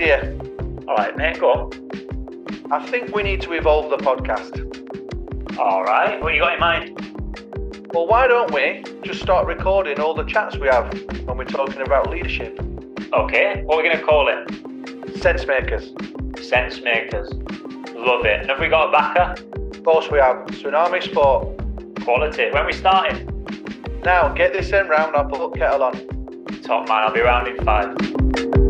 idea. All right, mate, go on. I think we need to evolve the podcast. All right, what you got in mind? Well, why don't we just start recording all the chats we have when we're talking about leadership? Okay, what are we going to call it? Sense makers. Sense makers. Love it. And have we got a backer? Of course, we have Tsunami Sport. Quality. When we starting? Now, get this in round. I'll put kettle on. Top man, I'll be round in five.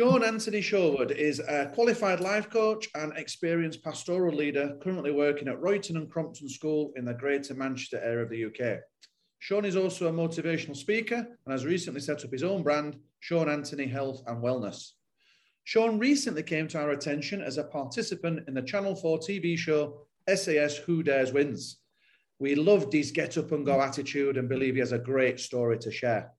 Sean Anthony Sherwood is a qualified life coach and experienced pastoral leader currently working at Royton and Crompton School in the Greater Manchester area of the UK. Sean is also a motivational speaker and has recently set up his own brand, Sean Anthony Health and Wellness. Sean recently came to our attention as a participant in the Channel 4 TV show SAS Who Dares Wins. We loved his get up and go attitude and believe he has a great story to share.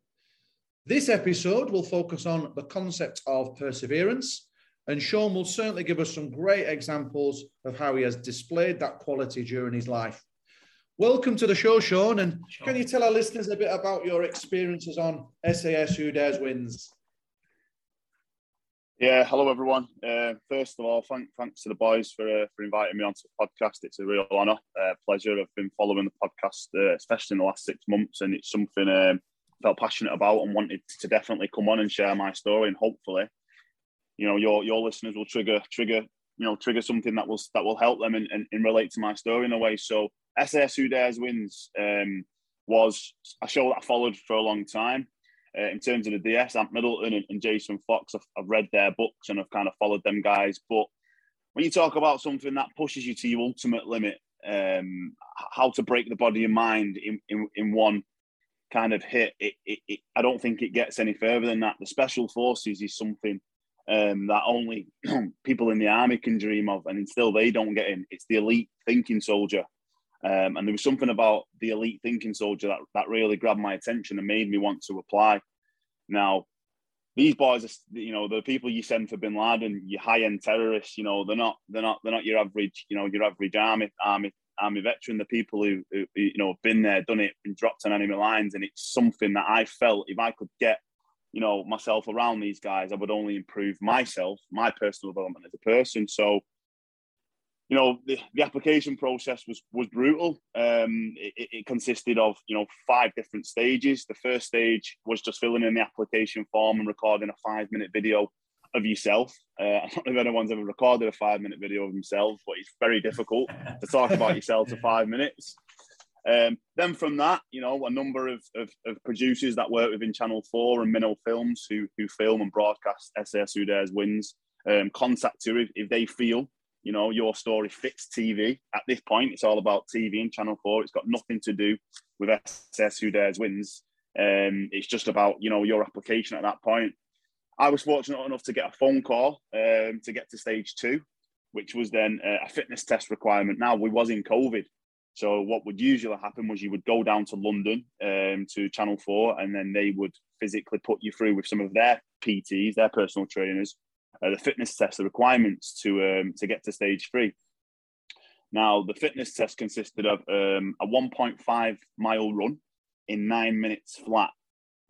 This episode will focus on the concept of perseverance, and Sean will certainly give us some great examples of how he has displayed that quality during his life. Welcome to the show, Sean, and can you tell our listeners a bit about your experiences on SAS Who Dares Wins? Yeah, hello everyone. Uh, first of all, thank, thanks to the boys for uh, for inviting me onto the podcast. It's a real honour, uh, pleasure. I've been following the podcast, uh, especially in the last six months, and it's something um, felt passionate about and wanted to definitely come on and share my story. And hopefully you know your your listeners will trigger trigger you know trigger something that will that will help them and, and, and relate to my story in a way. So SAS Who Dares Wins um, was a show that I followed for a long time. Uh, in terms of the DS Ant Middleton and, and Jason Fox I've, I've read their books and I've kind of followed them guys. But when you talk about something that pushes you to your ultimate limit um, how to break the body and mind in, in, in one kind of hit, it, it, it, I don't think it gets any further than that. The special forces is something um, that only people in the army can dream of, and still they don't get in. It's the elite thinking soldier. Um, and there was something about the elite thinking soldier that, that really grabbed my attention and made me want to apply. Now, these boys are, you know, the people you send for Bin Laden, your high-end terrorists. You know, they're not, they're not, they're not your average, you know, your average army army army veteran, the people who, who, you know have been there, done it, been dropped on enemy lines, and it's something that I felt if I could get you know myself around these guys, I would only improve myself, my personal development as a person. So. You know the, the application process was was brutal. Um, it, it consisted of you know five different stages. The first stage was just filling in the application form and recording a five minute video of yourself. Uh, I don't know if anyone's ever recorded a five minute video of themselves, but it's very difficult to talk about yourself for five minutes. Um, then from that, you know, a number of, of, of, producers that work within Channel 4 and Minnow Films who, who film and broadcast SAS Who Dares Wins um, contact you if, if they feel, you know, your story fits TV. At this point, it's all about TV and Channel 4. It's got nothing to do with SAS Who Dares Wins. Um, it's just about, you know, your application at that point. I was fortunate enough to get a phone call um, to get to stage two, which was then a fitness test requirement. Now we was in COVID, so what would usually happen was you would go down to London um, to Channel Four, and then they would physically put you through with some of their PTs, their personal trainers, uh, the fitness test, the requirements to um, to get to stage three. Now the fitness test consisted of um, a 1.5 mile run in nine minutes flat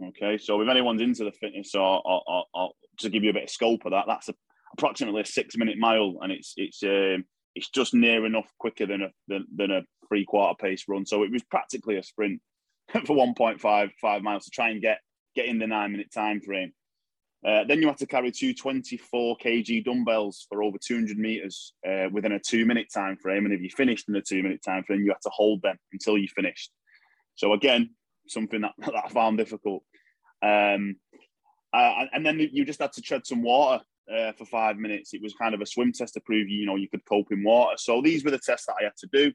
Okay, so if anyone's into the fitness or, or, or, or to give you a bit of scope of that, that's a, approximately a six minute mile, and it's it's um, it's just near enough quicker than a than, than a three quarter pace run. So it was practically a sprint for 1.5 five miles to try and get get in the nine minute time frame. Uh, then you had to carry two 24 kg dumbbells for over 200 meters uh, within a two minute time frame, and if you finished in a two minute time frame, you had to hold them until you finished. So again, something that, that I found difficult. Um, uh, and then you just had to tread some water uh, for five minutes. It was kind of a swim test to prove you, know, you could cope in water. So these were the tests that I had to do.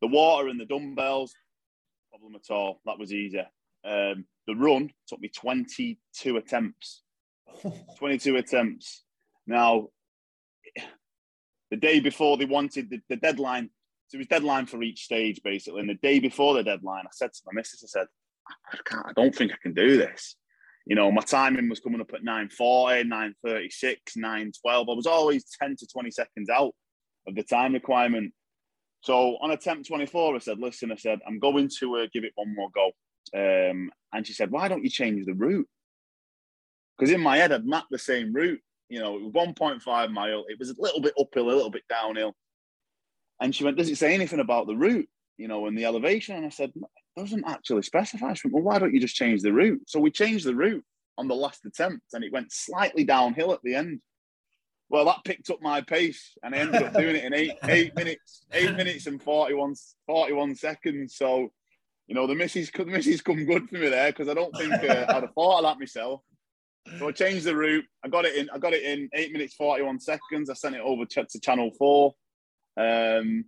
The water and the dumbbells, problem at all. That was easier. Um, the run took me 22 attempts. 22 attempts. Now, the day before they wanted the, the deadline, so it was deadline for each stage basically. And the day before the deadline, I said to my missus, I said, I can't, I don't think I can do this. you know, my timing was coming up at 9.40, 9.36, 9.12. I was always 10 to 20 seconds out of the time requirement. So on attempt 24, I said, listen, I said, I'm going to uh, give it one more go. Um, and she said, why don't you change the route? Because in my head, I'd mapped the same route. You know, it was 1.5 mile. It was a little bit uphill, a little bit downhill. And she went, does it say anything about the route, you know, and the elevation? And I said, doesn't actually specify. She went, well, why don't you just change the route? So we changed the route on the last attempt and it went slightly downhill at the end. Well, that picked up my pace and I ended up doing it in eight eight minutes, eight minutes and 41, 41 seconds. So, you know, the misses, the misses come good for me there because I don't think uh, I'd have thought of that myself. So I changed the route. I got it in. I got it in eight minutes forty one seconds. I sent it over to, to Channel Four, um,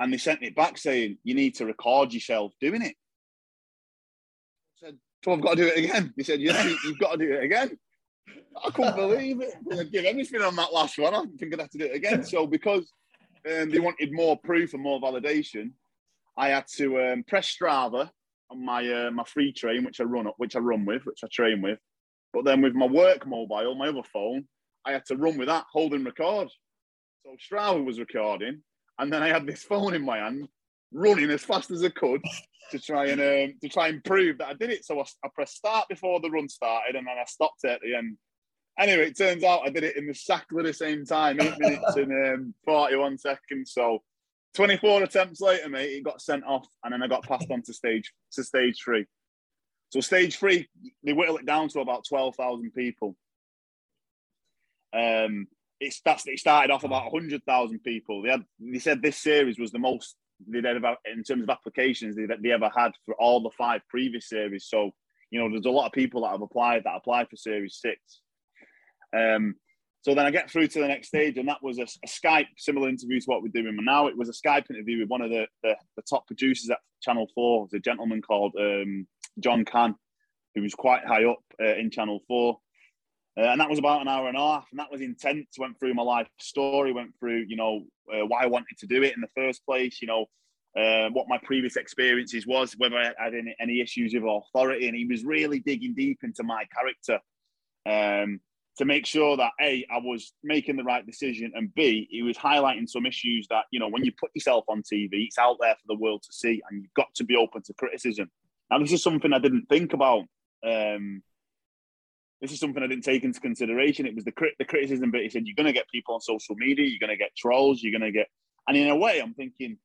and they sent it back saying you need to record yourself doing it. I said, "So I've got to do it again." They said, "Yeah, you've got to do it again." I couldn't believe it. I'd give everything on that last one. I think I'd have to do it again. So because um, they wanted more proof and more validation, I had to um, press Strava on my uh, my free train, which I run up, which I run with, which I train with. But then with my work mobile, my other phone, I had to run with that, holding record. So Strava was recording, and then I had this phone in my hand, running as fast as I could to try and um, to try and prove that I did it. So I, I pressed start before the run started, and then I stopped it at the end. Anyway, it turns out I did it in exactly the same time, eight minutes and um, 41 seconds. So 24 attempts later, mate, it got sent off, and then I got passed on to stage to stage three. So stage three, they whittle it down to about 12,000 people. Um, it's that's it started off about 100,000 people. They had they said this series was the most they'd ever in terms of applications they, they ever had for all the five previous series. So you know, there's a lot of people that have applied that applied for Series Six. Um, so then I get through to the next stage, and that was a, a, Skype similar interview to what we're doing now. It was a Skype interview with one of the, the, the top producers at Channel Four, It was a gentleman called um, John Can, who was quite high up uh, in Channel 4. Uh, and that was about an hour and a half, and that was intense. Went through my life story, went through, you know, uh, why I wanted to do it in the first place, you know, uh, what my previous experiences was, whether I had any, any, issues with authority. And he was really digging deep into my character um, to make sure that A, I was making the right decision, and B, he was highlighting some issues that, you know, when you put yourself on TV, it's out there for the world to see, and you've got to be open to criticism. Now, this is something I didn't think about um, this is something I didn't take into consideration. It was the crit- the criticism bit. He said, "You're going to get people on social media. You're going to get trolls. You're going to get." And in a way, I'm thinking,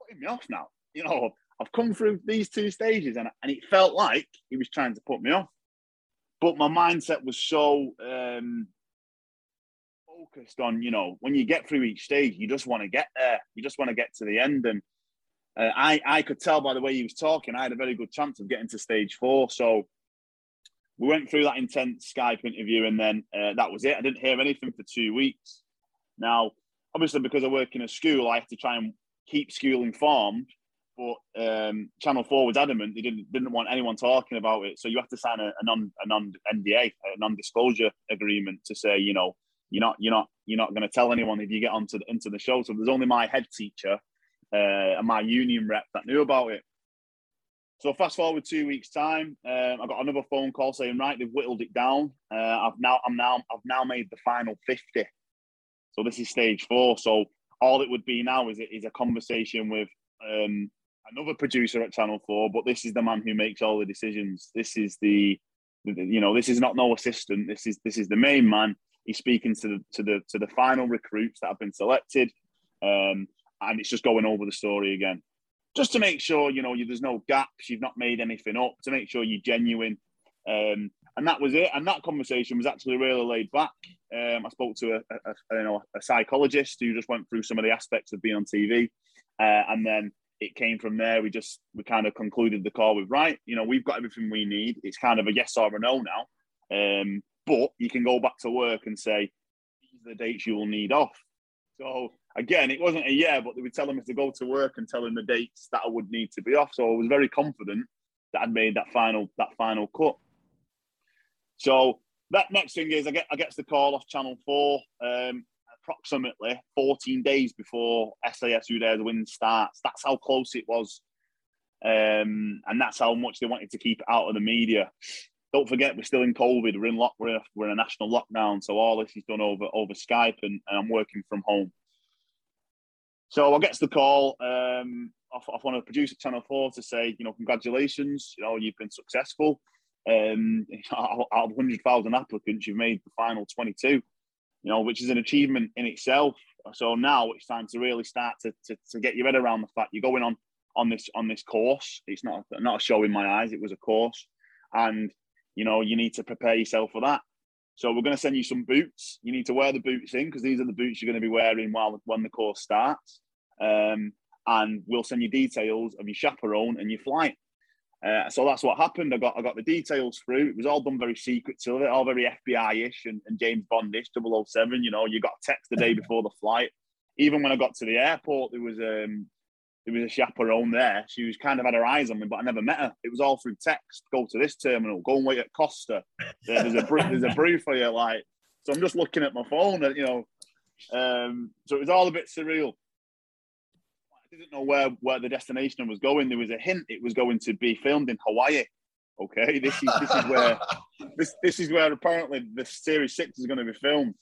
putting me off now. You know, I've come through these two stages, and and it felt like he was trying to put me off. But my mindset was so um, focused on, you know, when you get through each stage, you just want to get there. You just want to get to the end, and uh, I I could tell by the way he was talking, I had a very good chance of getting to stage four. So we went through that intense Skype interview, and then uh, that was it. I didn't hear anything for two weeks. Now, obviously, because I work in a school, I have to try and keep school informed. But um, Channel Four was adamant they didn't didn't want anyone talking about it, so you have to sign a, a non a non NDA, a non disclosure agreement to say, you know, you're not you're not you're not going to tell anyone if you get onto the, into the show. So there's only my head teacher uh, and my union rep that knew about it. So fast forward two weeks' time, um, I got another phone call saying, right, they've whittled it down. Uh, I've now, I'm now, I've now made the final fifty. So this is stage four. So all it would be now is is a conversation with um, another producer at Channel Four, but this is the man who makes all the decisions. This is the, the, you know, this is not no assistant. This is this is the main man. He's speaking to the to the to the final recruits that have been selected, um, and it's just going over the story again just to make sure you know you, there's no gaps, you've not made anything up, to make sure you're genuine. Um, and that was it. And that conversation was actually really laid back. Um, I spoke to a, a, a, you know a psychologist who just went through some of the aspects of being on TV, uh, and then it came from there. We just we kind of concluded the call with right. You know we've got everything we need. It's kind of a yes or a no now. Um, but you can go back to work and say these are the dates you will need off. So again, it wasn't a yeah, but they were telling me to go to work and telling the dates that I would need to be off. So I was very confident that I'd made that final that final cut. So that next thing is I get I get the call off Channel Four um, approximately 14 days before SAS Who Dares Win starts. That's how close it was, um, and that's how much they wanted to keep it out of the media. don't forget we're still in COVID. We're in lock. We're we're in a national lockdown. So all this is done over over Skype, and, and I'm working from home. So I get to the call um, off, off one of the producers Channel Four to say, you know, congratulations. You know, you've been successful. Um, out of 100,000 applicants, you've made the final 22. You know, which is an achievement in itself. So now it's time to really start to, to, to get your head around the fact you're going on on this on this course. It's not not a show in my eyes. It was a course, and you know you need to prepare yourself for that. So we're going to send you some boots. You need to wear the boots in because these are the boots you're going to be wearing while when the course starts. Um, and we'll send you details of your chaperone and your flight. Uh, so that's what happened. I got I got the details through. It was all done very secret to it, all very FBI-ish and, and James Bondish, 007. You know, you got a text the day before the flight. Even when I got to the airport, there was um there was a chaperone there. She was kind of had her eyes on me, but I never met her. It was all through text. Go to this terminal. Go and wait at Costa. There's a there's a brew for you. Like, so I'm just looking at my phone. And you know, um, so it was all a bit surreal. I didn't know where where the destination was going. There was a hint it was going to be filmed in Hawaii. Okay, this is this is where this this is where apparently the series six is going to be filmed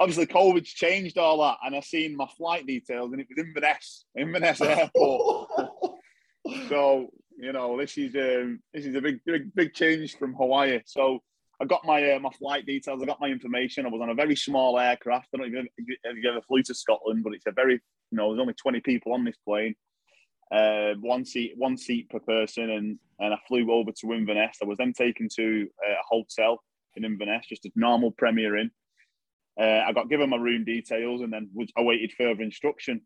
obviously COVID's changed all that, and I seen my flight details, and it was Inverness, Inverness Airport. so you know, this is um, this is a big, big, big change from Hawaii. So I got my uh, my flight details. I got my information. I was on a very small aircraft. I don't know if you ever flew to Scotland, but it's a very you know there's only 20 people on this plane. Uh, one seat, one seat per person, and and I flew over to Inverness. I was then taken to uh, a hotel in Inverness, just a normal Premier Inn. Uh, I got given my room details and then was awaited further instruction.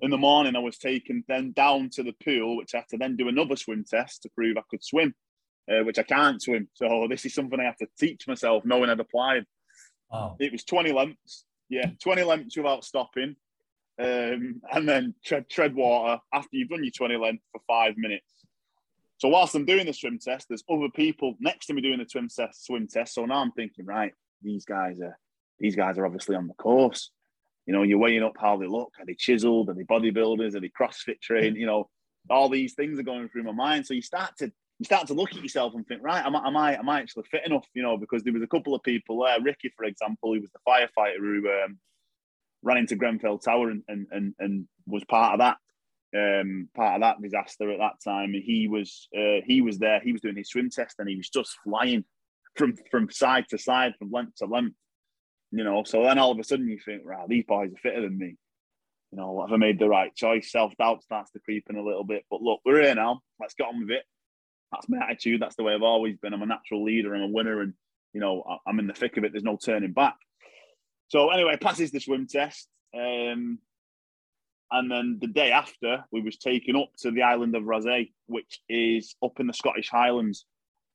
In the morning, I was taken then down to the pool, which I had to then do another swim test to prove I could swim, uh, which I can't swim. So this is something I have to teach myself, knowing I'd applied. Oh. It was 20 lengths, yeah, 20 lengths without stopping. Um, and then tread, tread water after you've done your 20 lengths for five minutes. So whilst I'm doing the swim test, there's other people next to me doing the swim test. Swim test. So now I'm thinking, right, these guys are these guys are obviously on the course. You know, you're weighing up how they look. Are they chiseled? Are they bodybuilders? Are they CrossFit trained? You know, all these things are going through my mind. So you start to you start to look at yourself and think, right, am I am I am I actually fit enough? You know, because there was a couple of people there. Ricky, for example, he was the firefighter who um, ran into Grenfell Tower and, and and and was part of that um, part of that disaster at that time. He was uh, he was there. He was doing his swim test and he was just flying from from side to side, from length to length. You know, so then all of a sudden you think, right, these boys are fitter than me. You know, have I made the right choice? Self doubt starts to creep in a little bit. But look, we're here now. Let's get on with it. That's my attitude. That's the way I've always been. I'm a natural leader. I'm a winner, and you know, I'm in the thick of it. There's no turning back. So anyway, passes the swim test. Um, and then the day after, we was taken up to the island of Raasay, which is up in the Scottish Highlands.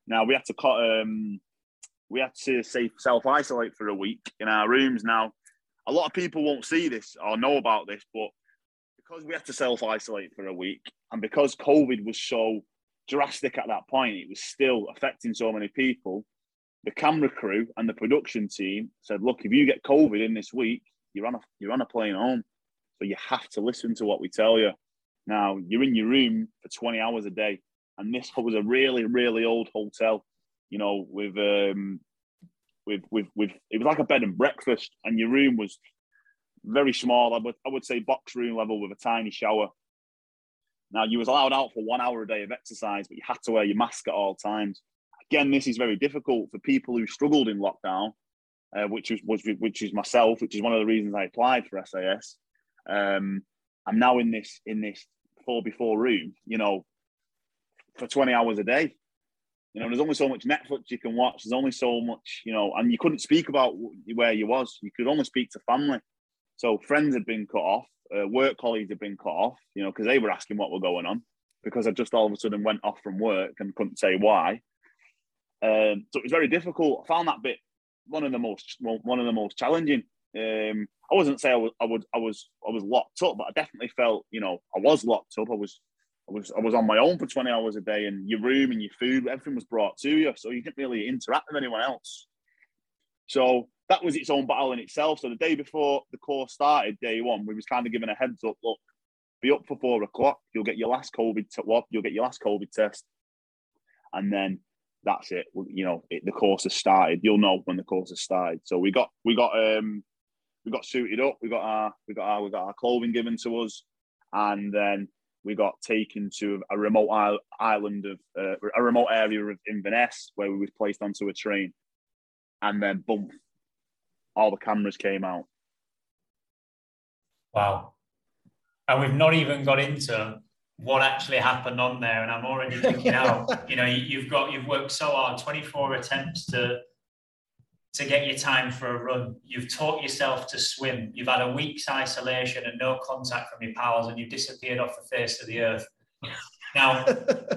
Now we had to cut um, we had to self isolate for a week in our rooms. Now, a lot of people won't see this or know about this, but because we had to self isolate for a week and because COVID was so drastic at that point, it was still affecting so many people. The camera crew and the production team said, "Look, if you get COVID in this week, you're on a you're on a plane home, so you have to listen to what we tell you." Now you're in your room for 20 hours a day, and this was a really really old hotel you know, with um, with with with it was like a bed and breakfast, and your room was very small. I would I would say box room level with a tiny shower. Now you was allowed out for one hour a day of exercise, but you had to wear your mask at all times. Again, this is very difficult for people who struggled in lockdown, uh, which was, was which is myself, which is one of the reasons I applied for SAS. Um, I'm now in this in this four before room, you know, for 20 hours a day. You know, there's only so much Netflix you can watch. There's only so much, you know, and you couldn't speak about where you was. You could only speak to family. So friends had been cut off, uh, work colleagues had been cut off, you know, because they were asking what were going on. Because I just all of a sudden went off from work and couldn't say why. Um, so it was very difficult. I found that bit one of the most one of the most challenging. Um, I wasn't say I was I would I was I was locked up, but I definitely felt you know I was locked up. I was I was I was on my own for 20 hours a day, and your room and your food, everything was brought to you, so you didn't really interact with anyone else. So that was its own battle in itself. So the day before the course started, day one, we was kind of given a heads up. Look, be up for four o'clock. You'll get your last COVID t- what? You'll get your last COVID test, and then that's it. You know, it, the course has started. You'll know when the course has started. So we got we got um we got suited up. We got our we got our we got our clothing given to us, and then we got taken to a remote island of uh, a remote area of Inverness where we was placed onto a train, and then boom, all the cameras came out. Wow, and we've not even got into what actually happened on there, and I'm already thinking out. You know, you've got you've worked so hard, 24 attempts to to get your time for a run. You've taught yourself to swim. You've had a week's isolation and no contact from your pals, and you've disappeared off the face of the earth. Now,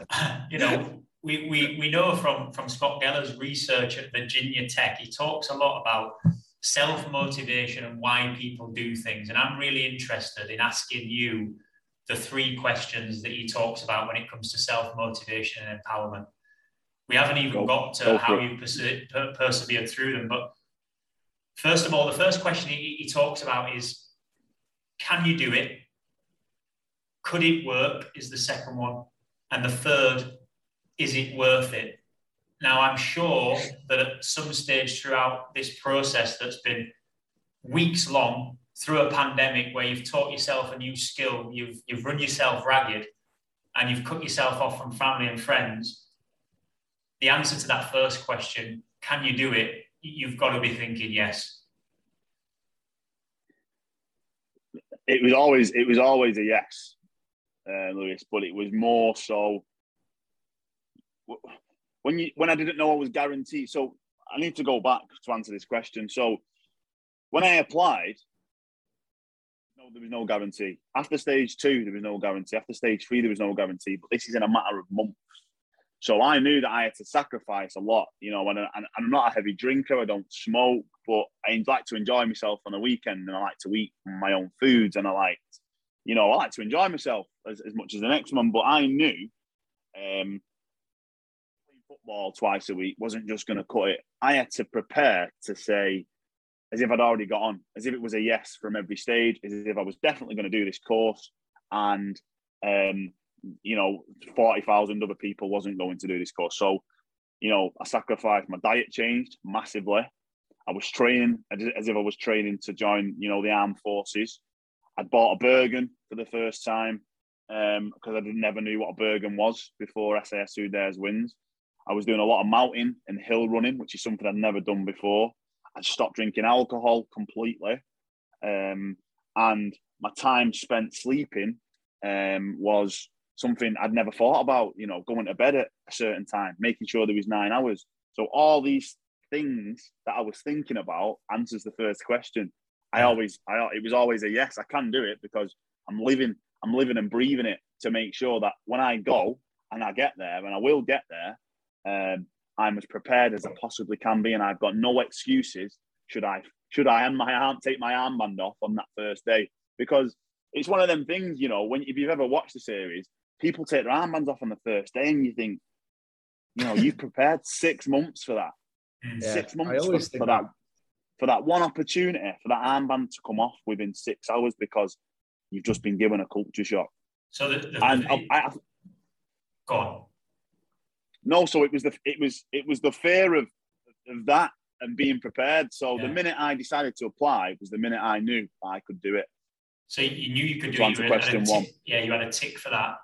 you know, we, we, we know from, from Scott Geller's research at Virginia Tech, he talks a lot about self motivation and why people do things. And I'm really interested in asking you the three questions that he talks about when it comes to self motivation and empowerment. We haven't even go, got to how you perse- per- persevered through them. But first of all, the first question he, he talks about is can you do it? Could it work? Is the second one. And the third, is it worth it? Now, I'm sure that at some stage throughout this process that's been weeks long, through a pandemic where you've taught yourself a new skill, you've, you've run yourself ragged, and you've cut yourself off from family and friends, the answer to that first question, can you do it? You've got to be thinking yes. It was always it was always a yes, uh, Lewis, but it was more so when you when I didn't know I was guaranteed. So I need to go back to answer this question. So when I applied, no, there was no guarantee. After stage two, there was no guarantee. After stage three, there was no guarantee. But this is in a matter of months. So I knew that I had to sacrifice a lot, you know, and, I'm not a heavy drinker, I don't smoke, but I like to enjoy myself on the weekend and I like to eat my own foods and I like, you know, I like to enjoy myself as, as much as the next one. But I knew um, football twice a week wasn't just going to cut it. I had to prepare to say, as if I'd already got on, as if it was a yes from every stage, as if I was definitely going to do this course. And um, you know, 40,000 other people wasn't going to do this course. So, you know, I sacrificed my diet changed massively. I was training as if I was training to join, you know, the armed forces. I'd bought a Bergen for the first time because um, I never knew what a Bergen was before SAS Who Dares Wins. I was doing a lot of mountain and hill running, which is something I'd never done before. I stopped drinking alcohol completely. Um, and my time spent sleeping um, was something I'd never thought about, you know, going to bed at a certain time, making sure there was nine hours. So all these things that I was thinking about answers the first question. I always, I it was always a yes. I can do it because I'm living, I'm living and breathing it to make sure that when I go and I get there, and I will get there, um, I'm as prepared as I possibly can be, and I've got no excuses. Should I, should I, and my arm take my armband off on that first day because it's one of them things, you know. When if you've ever watched the series, people take their armbands off on the first day, and you think, you know, you've prepared six months for that. Yeah, six months for, for that. For that one opportunity, for that armband to come off within six hours because you've just been given a culture shock. So the, the, and the, I, I, go on. No, so it was the it was it was the fear of of that and being prepared. So yeah. the minute I decided to apply was the minute I knew I could do it. So you knew you could do it. You question one. Yeah, you had a tick for that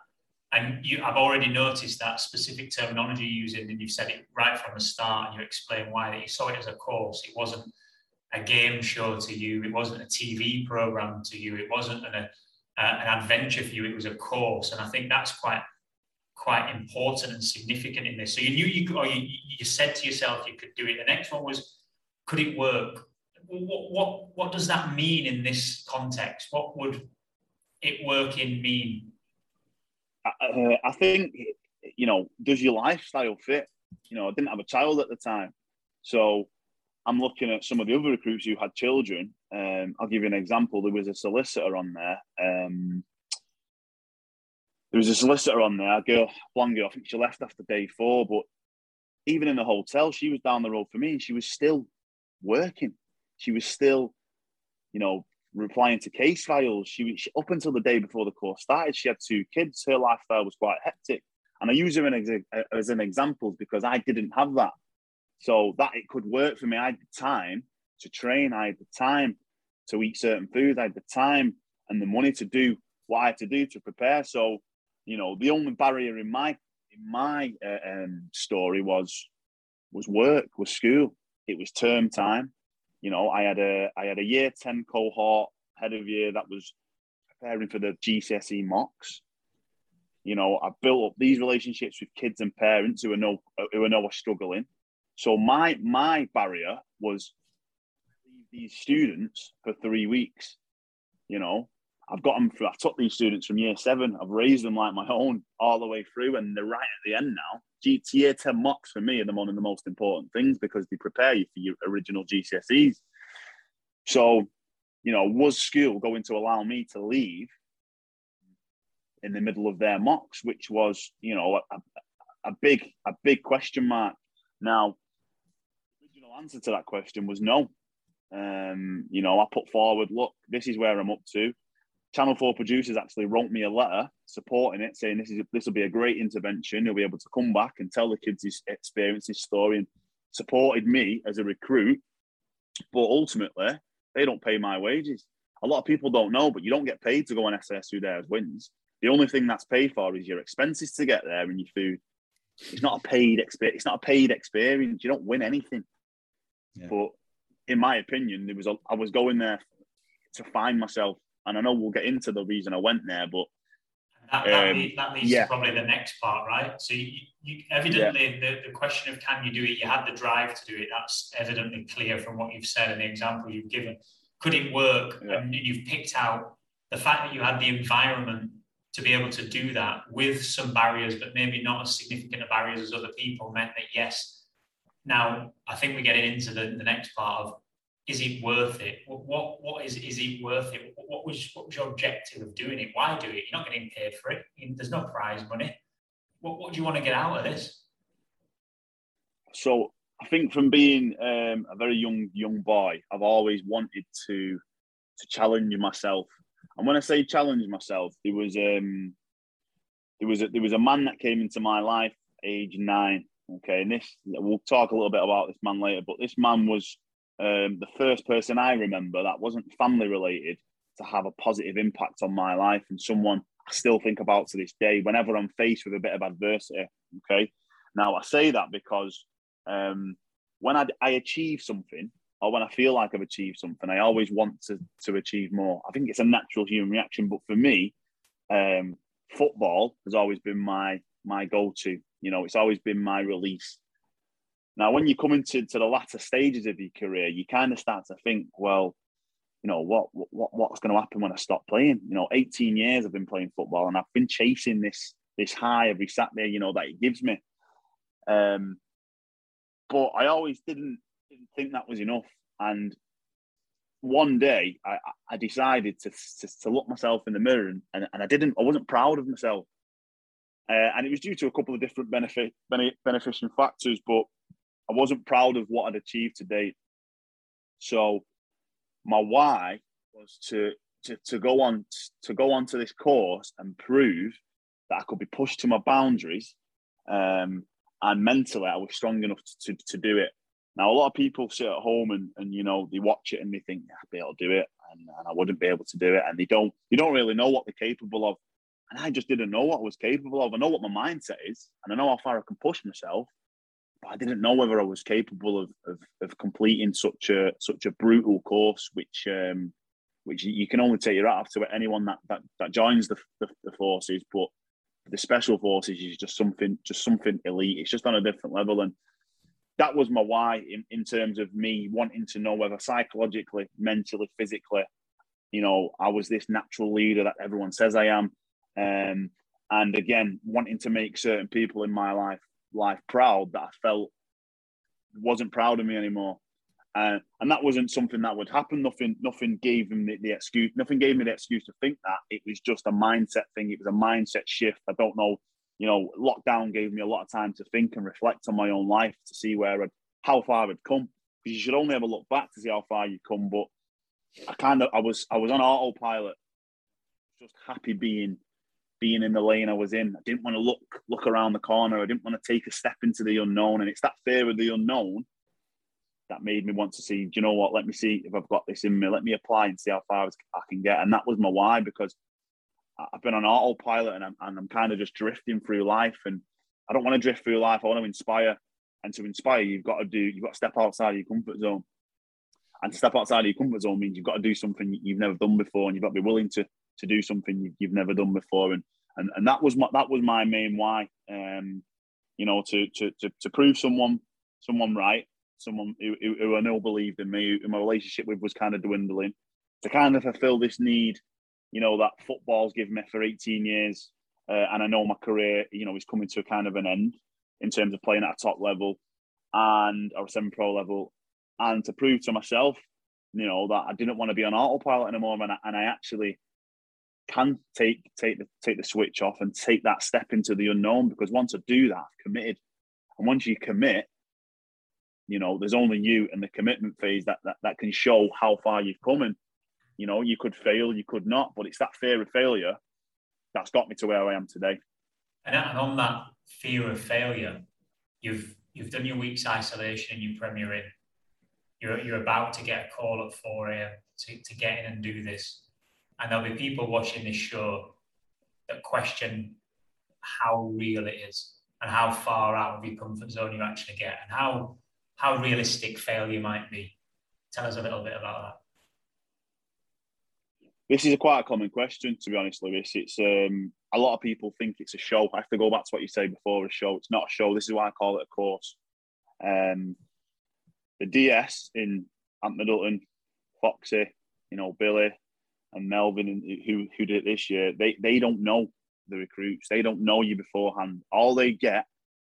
and you, I've already noticed that specific terminology you're using, and you've said it right from the start, and you explain why you saw it as a course. It wasn't a game show to you. It wasn't a TV program to you. It wasn't an, a, an adventure for you. It was a course, and I think that's quite quite important and significant in this. So you knew you could, or you, you said to yourself you could do it. The next one was, could it work? What what what does that mean in this context? What would it work in mean? Uh, I think you know, does your lifestyle fit? You know, I didn't have a child at the time, so I'm looking at some of the other recruits who had children. Um, I'll give you an example. There was a solicitor on there. Um, there was a solicitor on there, a girl, blonde girl. I think she left after day four, but even in the hotel, she was down the road for me, and she was still working. She was still, you know, replying to case files. She, she up until the day before the course started, she had two kids. Her lifestyle was quite hectic, And I use them as an example because I didn't have that. So that it could work for me. I had the time to train. I had the time to eat certain foods. I had the time and the money to do what I had to do to prepare. So, you know, the only barrier in my in my uh, um, story was was work, was school. It was term time. You know, I had a I had a year ten cohort head of year that was preparing for the GCSE mocks. You know, I built up these relationships with kids and parents who are no who are now struggling. So my my barrier was these students for three weeks. You know, I've got them. Through, I took these students from year seven. I've raised them like my own all the way through, and they're right at the end now. G- year ten mocks for me are the one of the most important things because they prepare you for your original GCSEs. So, you know, was school going to allow me to leave in the middle of their mocks, which was, you know, a, a big, a big question mark. Now, the original answer to that question was no. Um, you know, I put forward, look, this is where I'm up to. Channel 4 producers actually wrote me a letter supporting it, saying this is this will be a great intervention. He'll be able to come back and tell the kids his experience, his story, and supported me as a recruit. But ultimately, they don't pay my wages. A lot of people don't know, but you don't get paid to go on SAS Who Dares Wins. The only thing that's paid for is your expenses to get there and your food. It's not a paid experience. It's not a paid experience. You don't win anything. Yeah. But in my opinion, there was a, I was going there to find myself and I know we'll get into the reason I went there, but that, that, um, leads, that leads yeah. to probably the next part, right? So you, you evidently yeah. the, the question of can you do it, you had the drive to do it. That's evidently clear from what you've said and the example you've given. Could it work? Yeah. And you've picked out the fact that you had the environment to be able to do that with some barriers, but maybe not as significant a barriers as other people meant that yes. Now I think we're getting into the, the next part of is it worth it? What, what, is, is it worth it? What was, what was your objective of doing it? Why do it? You're not getting paid for it. There's no prize money. What, what do you want to get out of this? So I think from being um, a very young young boy, I've always wanted to to challenge myself. And when I say challenge myself, there was um, there was a, there was a man that came into my life age nine. Okay, and this we'll talk a little bit about this man later. But this man was um, the first person I remember that wasn't family related to have a positive impact on my life and someone I still think about to this day whenever I'm faced with a bit of adversity. Okay. Now, I say that because um, when I, I achieve something or when I feel like I've achieved something, I always want to, to achieve more. I think it's a natural human reaction. But for me, um, football has always been my my go to. You know, it's always been my release. Now, when you come into to the latter stages of your career, you kind of start to think, well, you know, what, what what's going to happen when I stop playing? You know, 18 years I've been playing football and I've been chasing this this high every Saturday, you know, that it gives me. Um, but I always didn't, didn't think that was enough. And one day I, I decided to, to, to look myself in the mirror and, and, and I didn't, I wasn't proud of myself. Uh, and it was due to a couple of different benefit, beneficial factors, but I wasn't proud of what I'd achieved to date. So my why was to to, to go on to go on to this course and prove that I could be pushed to my boundaries um, and mentally I was strong enough to, to, to do it. Now a lot of people sit at home and, and you know they watch it and they think I'd be able to do it and, and I wouldn't be able to do it and they don't they don't really know what they're capable of and I just didn't know what I was capable of. I know what my mindset is and I know how far I can push myself I didn't know whether I was capable of, of, of completing such a such a brutal course, which um, which you can only take your hat off to anyone that that, that joins the, the, the forces. But the special forces is just something just something elite. It's just on a different level, and that was my why in, in terms of me wanting to know whether psychologically, mentally, physically, you know, I was this natural leader that everyone says I am. Um, and again, wanting to make certain people in my life life proud that I felt wasn't proud of me anymore. Uh, and that wasn't something that would happen. Nothing, nothing gave him the, the, excuse. Nothing gave me the excuse to think that. It was just a mindset thing. It was a mindset shift. I don't know. You know, lockdown gave me a lot of time to think and reflect on my own life to see where, I'd, how far I'd come. Because you should only ever look back to see how far you come. But I kind of, I was, I was on autopilot, just happy being being in the lane I was in. I didn't want to look look around the corner. I didn't want to take a step into the unknown. And it's that fear of the unknown that made me want to see, do you know what? Let me see if I've got this in me. Let me apply and see how far I can get. And that was my why because I've been on autopilot and I'm, and I'm kind of just drifting through life. And I don't want to drift through life. I want to inspire. And to inspire, you've got to do, you've got to step outside of your comfort zone. And to step outside of your comfort zone means you've got to do something you've never done before, and you've got to be willing to to do something you've never done before. And and, and that was my that was my main why. Um, you know, to to to, to prove someone someone right, someone who, who I know believed in me, who my relationship with was kind of dwindling, to kind of fulfill this need, you know, that football's given me for 18 years, uh, and I know my career, you know, is coming to a kind of an end in terms of playing at a top level and or a semi-pro level, and to prove to myself, you know, that I didn't want to be on autopilot anymore, and I, and I actually can take take the take the switch off and take that step into the unknown because once I do that, I've committed, and once you commit, you know, there's only you and the commitment phase that that, that can show how far you've come. And you know, you could fail, you could not, but it's that fear of failure that's got me to where I am today. And on that fear of failure, you've you've done your week's isolation and you Premier Inn. You're, you're about to get a call at 4 a.m. To, to get in and do this. And there'll be people watching this show that question how real it is and how far out of your comfort zone you actually get and how how realistic failure might be. Tell us a little bit about that. This is a quite a common question, to be honest, Lewis. It's um, a lot of people think it's a show. I have to go back to what you said before a show. It's not a show. This is why I call it a course. Um, the DS in Ant Middleton, Foxy, you know, Billy and Melvin, who who did it this year, they they don't know the recruits. They don't know you beforehand. All they get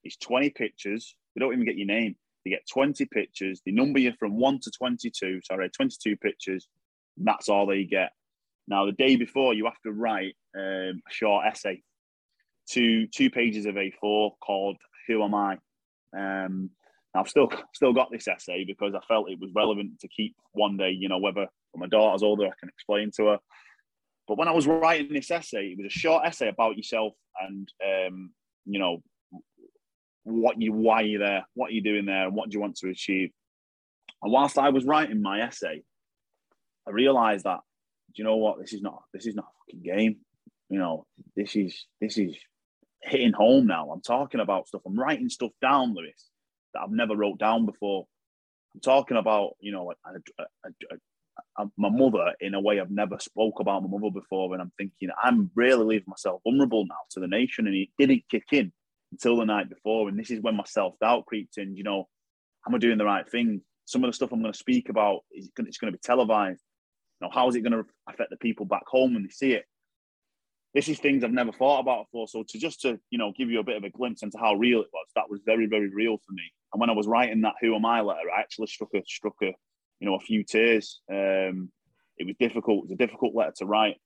is 20 pictures. They don't even get your name. They get 20 pictures. They number you from 1 to 22. Sorry, 22 pictures. that's all they get. Now, the day before, you have to write um, a short essay, two two pages of A4 called "Who Am I." Um, I've still still got this essay because I felt it was relevant to keep one day. You know, whether my daughter's older, I can explain to her. But when I was writing this essay, it was a short essay about yourself and um, you know what you why you're there, what you're doing there, and what do you want to achieve. And whilst I was writing my essay, I realised that do you know what this is not this is not a fucking game. You know this is this is hitting home now. I'm talking about stuff. I'm writing stuff down, Lewis, that I've never wrote down before. I'm talking about you know a, a, a, Uh, my mother in a way I've never spoke about my mother before, and I'm thinking I'm really leaving myself vulnerable now to the nation, and it didn't kick in until the night before, and this is when my self doubt creeped in. You know, am I doing the right thing? Some of the stuff I'm going to speak about is it's going to be televised. You know, how is it going to affect the people back home when they see it? This is things I've never thought about before. So to just to you know give you a bit of a glimpse into how real it was, that was very very real for me. And when I was writing that "Who Am I" letter, I actually struck a struck a you know, a few tears. Um, it was difficult. It was a difficult letter to write,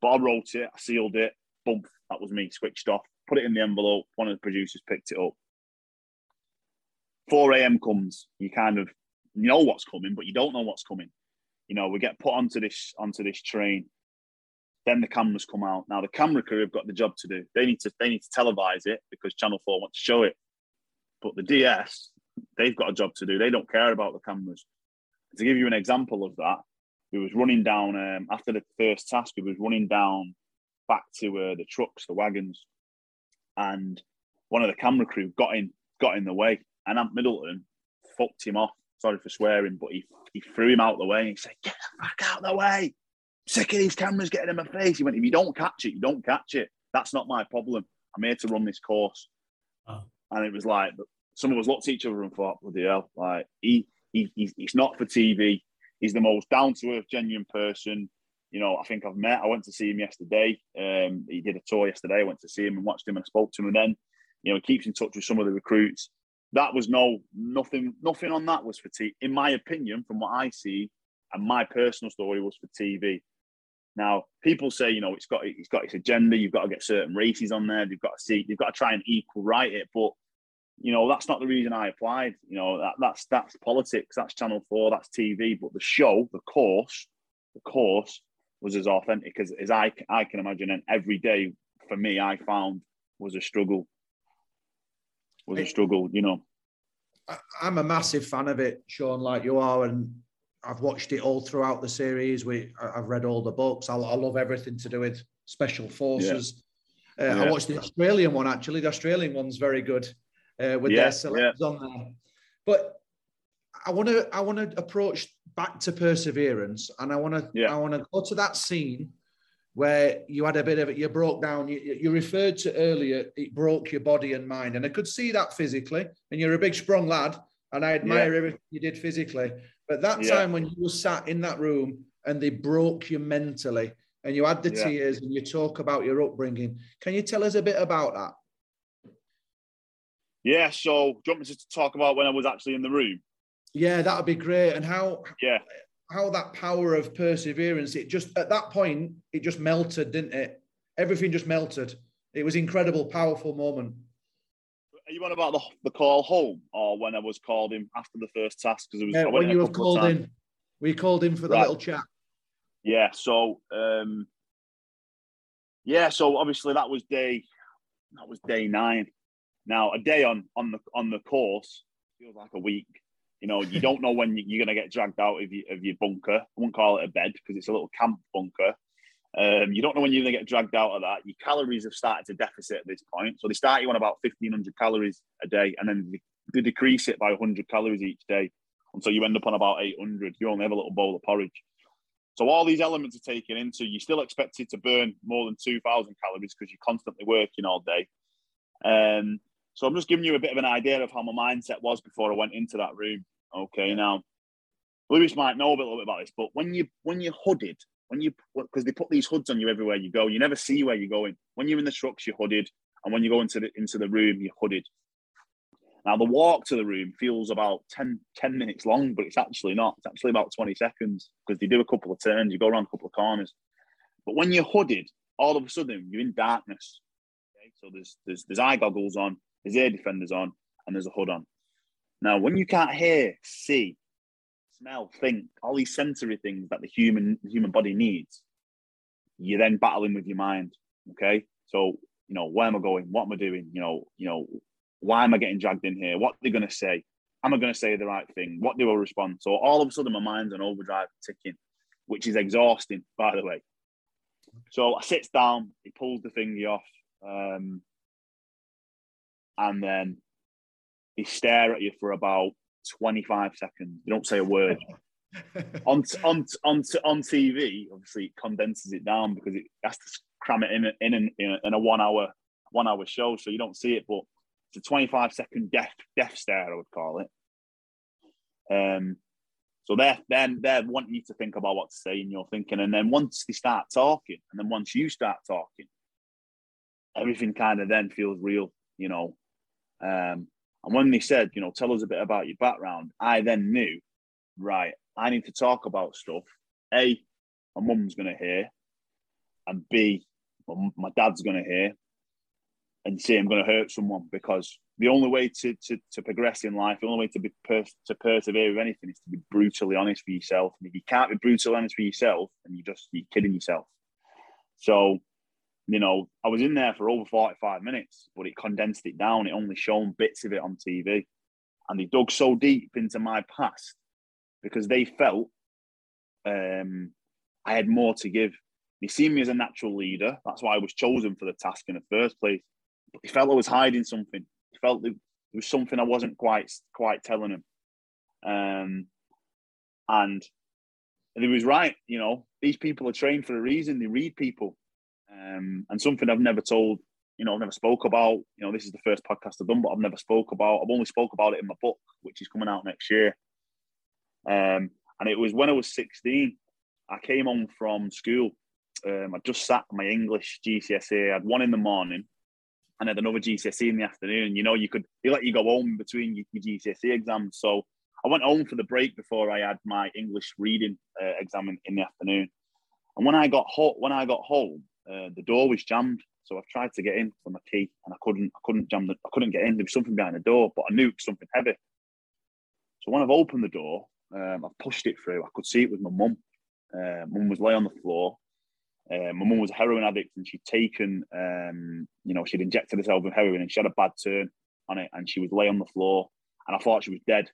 but I wrote it. I sealed it. Boom, that was me. Switched off. Put it in the envelope. One of the producers picked it up. 4 a.m. comes. You kind of know what's coming, but you don't know what's coming. You know, we get put onto this onto this train. Then the cameras come out. Now the camera crew have got the job to do. They need to they need to televise it because Channel Four want to show it. But the DS, they've got a job to do. They don't care about the cameras to give you an example of that, we was running down um, after the first task. We was running down back to uh, the trucks, the wagons, and one of the camera crew got in, got in the way, and Ant Middleton fucked him off. Sorry for swearing, but he he threw him out the way. And he said, "Get the fuck out the way! sick of these cameras getting in my face." He went, "If you don't catch it, you don't catch it. That's not my problem. I'm here to run this course." Oh. And it was like some of us looked at each other and thought, "Bloody hell!" Like he he, he's, he's not for TV. He's the most down to earth, genuine person. You know, I think I've met. I went to see him yesterday. Um, he did a tour yesterday. I went to see him and watched him and spoke to him. And then, you know, he keeps in touch with some of the recruits. That was no nothing. Nothing on that was for TV. In my opinion, from what I see, and my personal story was for TV. Now, people say, you know, it's got it's got its agenda. You've got to get certain races on there. You've got to see. You've got to try and equal right it. But you know that's not the reason I applied. You know that, that's that's politics. That's Channel Four. That's TV. But the show, the course, the course was as authentic as, as I I can imagine. And every day for me, I found was a struggle. Was a struggle, you know. I'm a massive fan of it, Sean, like you are, and I've watched it all throughout the series. We, I've read all the books. I, I love everything to do with special forces. Yeah. Uh, yeah. I watched the Australian one actually. The Australian one's very good uh, with yeah, their selectors on there. But I want to I want to approach back to perseverance, and I want to I want to go to that scene where you had a bit of it, you broke down. You, you, referred to earlier, it broke your body and mind, and I could see that physically. And you're a big, strong lad, and I admire yeah. everything you did physically. But that yeah. time when you were sat in that room and they broke you mentally, and you had the yeah. tears, and you talk about your upbringing, can you tell us a bit about that? Yeah. So, do you want me to talk about when I was actually in the room? Yeah, that would be great. And how? Yeah how that power of perseverance, it just at that point, it just melted, didn't it? Everything just melted. It was incredible, powerful moment. Are you on about the, the call home or when I was called in after the first task? Because it was yeah, when you were called in. We called in for the right. little chat. Yeah, so um yeah, so obviously that was day that was day nine. Now a day on on the on the course feels like a week. You know, you don't know when you're going to get dragged out of your, of your bunker. I won't call it a bed because it's a little camp bunker. Um, you don't know when you're going to get dragged out of that. Your calories have started to deficit at this point. So they start you on about 1,500 calories a day and then they decrease it by 100 calories each day until you end up on about 800. You only have a little bowl of porridge. So all these elements are taken into, you're still expected to burn more than 2,000 calories because you're constantly working all day. Um, so I'm just giving you a bit of an idea of how my mindset was before I went into that room. Okay, now Lewis might know a little bit about this, but when you when you're hooded, when you because they put these hoods on you everywhere you go, you never see where you're going. When you're in the trucks, you're hooded, and when you go into the into the room, you're hooded. Now the walk to the room feels about 10, 10 minutes long, but it's actually not. It's actually about 20 seconds because they do a couple of turns, you go around a couple of corners. But when you're hooded, all of a sudden you're in darkness. Okay? So there's there's there's eye goggles on, there's air defenders on, and there's a hood on. Now, when you can't hear, see, smell, think, all these sensory things that the human the human body needs, you're then battling with your mind. Okay, so you know where am I going? What am I doing? You know, you know, why am I getting dragged in here? What are they going to say? Am I going to say the right thing? What do I respond? So all of a sudden, my mind's on overdrive ticking, which is exhausting, by the way. So I sits down, he pulls the thingy off, um, and then they stare at you for about 25 seconds. They don't say a word. on, on, on, on TV, obviously, it condenses it down because it has to cram it in, in, in, in, a, in a one hour one hour show, so you don't see it, but it's a 25 second death death stare, I would call it. Um, so they're, they're, they're wanting you to think about what to say and you're thinking. And then once they start talking, and then once you start talking, everything kind of then feels real, you know. Um, and when they said, you know, tell us a bit about your background, I then knew, right, I need to talk about stuff. A, my mum's going to hear, and B, my dad's going to hear, and C, I'm going to hurt someone because the only way to, to, to progress in life, the only way to be pers- to persevere with anything is to be brutally honest with yourself. And if you can't be brutally honest with yourself, then you just you're kidding yourself. So you know, I was in there for over 45 minutes, but it condensed it down. It only shown bits of it on TV. And they dug so deep into my past because they felt um, I had more to give. They see me as a natural leader. That's why I was chosen for the task in the first place. But they felt I was hiding something. They felt there was something I wasn't quite quite telling them. Um, and he was right. You know, these people are trained for a reason. They read people um, and something I've never told, you know, I've never spoke about. You know, this is the first podcast I've done, but I've never spoke about. I've only spoke about it in my book, which is coming out next year. Um, and it was when I was 16. I came home from school. Um, I just sat my English GCSE. I had one in the morning, and had another GCSE in the afternoon. You know, you could they let you go home between your, your GCSE exams. So I went home for the break before I had my English reading uh, exam in, in, the afternoon. And when I got home, when I got home, uh, the door was jammed. So I've tried to get in for my key, and I couldn't. I couldn't jam the. I couldn't get in. There was something behind the door, but I knew it was something heavy. So when I've opened the door, um, I've pushed it through. I could see it with my mum. Uh, mum was laying on the floor. Uh, my mum was a heroin addict and she'd taken, um, you know, she'd injected herself with heroin and she had a bad turn on it and she was lay on the floor and I thought she was dead.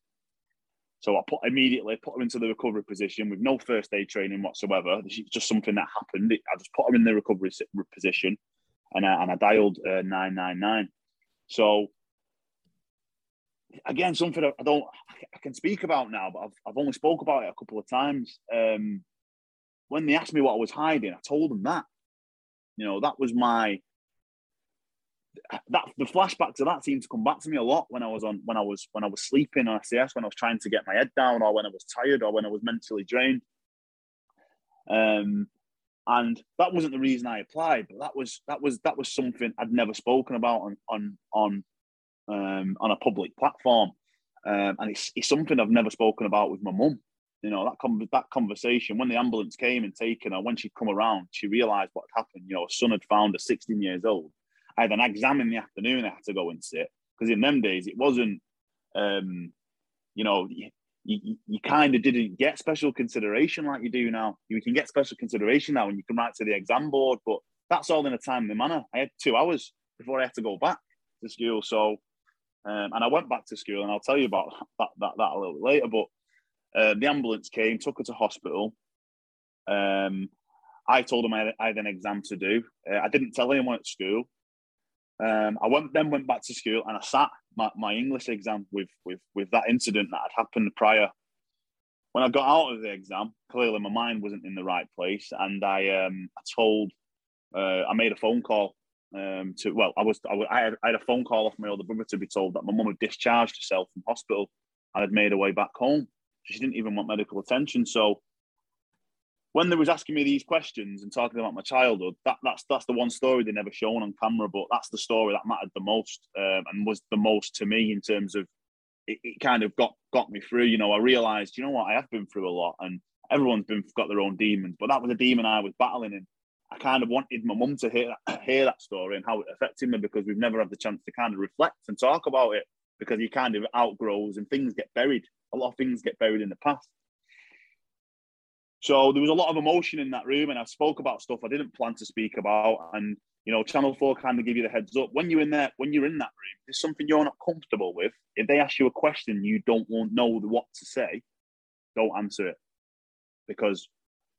So I put immediately put her into the recovery position with no first aid training whatsoever. It's just something that happened. I just put her in the recovery position and I, and I dialed uh, 999. So again, something I don't I can speak about now, but I've, I've only spoke about it a couple of times. Um, when they asked me what I was hiding, I told them that. You know, that was my that the flashback to that seemed to come back to me a lot when I was on when I was when I was sleeping on SAS, when I was trying to get my head down, or when I was tired, or when I was mentally drained. Um, and that wasn't the reason I applied, but that was that was that was something I'd never spoken about on on on um, on a public platform, um, and it's, it's something I've never spoken about with my mum. You know that com- that conversation when the ambulance came and taken her, when she'd come around, she realised what had happened. You know, her son had found her 16 years old. I had an exam in the afternoon. I had to go and sit because in them days it wasn't, um, you know, you, you, you kind of didn't get special consideration like you do now. You can get special consideration now and you can write to the exam board, but that's all in a timely manner. I had two hours before I had to go back to school. So um, and I went back to school, and I'll tell you about that that, that a little bit later. But uh, the ambulance came, took her to hospital. Um, I told them I had, I had, an exam to do. Uh, I didn't tell anyone at school. Um, I went then went back to school and I sat my, my English exam with with with that incident that had happened prior. When I got out of the exam, clearly my mind wasn't in the right place, and I um, I told uh, I made a phone call um, to well, I was, I, I, had, I, had, a phone call off my older brother to be told that my mum had discharged herself from hospital and had made her way back home. She didn't even want medical attention. So when they was asking me these questions and talking about my childhood, that, that's that's the one story they never shown on camera, but that's the story that mattered the most um, and was the most to me in terms of it, it, kind of got got me through. You know, I realised, you know what, I have been through a lot, and everyone's been got their own demons, but that was a demon I was battling, and I kind of wanted my mum to hear hear that story and how it affected me because we've never had the chance to kind of reflect and talk about it because he kind of outgrows and things get buried. A lot of things get buried in the past. So there was a lot of emotion in that room, and I spoke about stuff I didn't plan to speak about. And you know, Channel Four kind of give you the heads up when you're in there. When you're in that room, there's something you're not comfortable with. If they ask you a question you don't know what to say, don't answer it because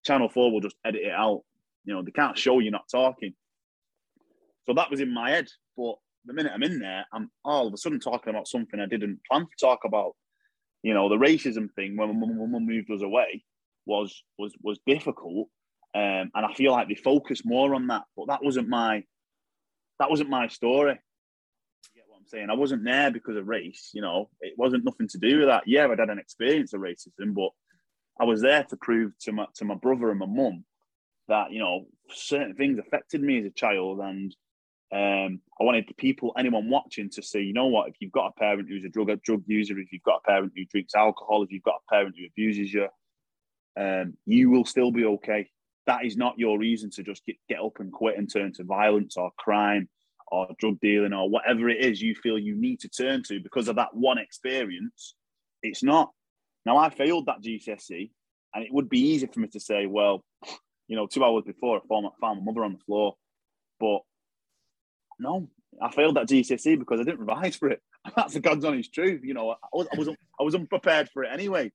Channel Four will just edit it out you know, they can't show you're not talking. So that was in my head. But the minute I'm in there, I'm all of a sudden talking about something I didn't plan to talk about. You know, the racism thing when my mum moved us away was was was difficult. Um, and I feel like they focused more on that. But that wasn't my that wasn't my story. You get what I'm saying? I wasn't there because of race, you know, it wasn't nothing to do with that. Yeah, I'd had an experience of racism, but I was there to prove to my to my brother and my mum that you know certain things affected me as a child, and um, I wanted people, anyone watching, to see, you know what, if you've got a parent who's a drug a drug user, if you've got a parent who drinks alcohol, if you've got a parent who abuses you, um, you will still be okay. That is not your reason to just get, get up and quit and turn to violence or crime or drug dealing or whatever it is you feel you need to turn to because of that one experience. It's not. Now, I failed that GCSE, and it would be easy for me to say, well, you know, two hours before, I found, my mother on the floor. But no, I failed that GCSE because I didn't revise for it. That's the God's honest truth. You know, I was, I was, I was unprepared for it anyway.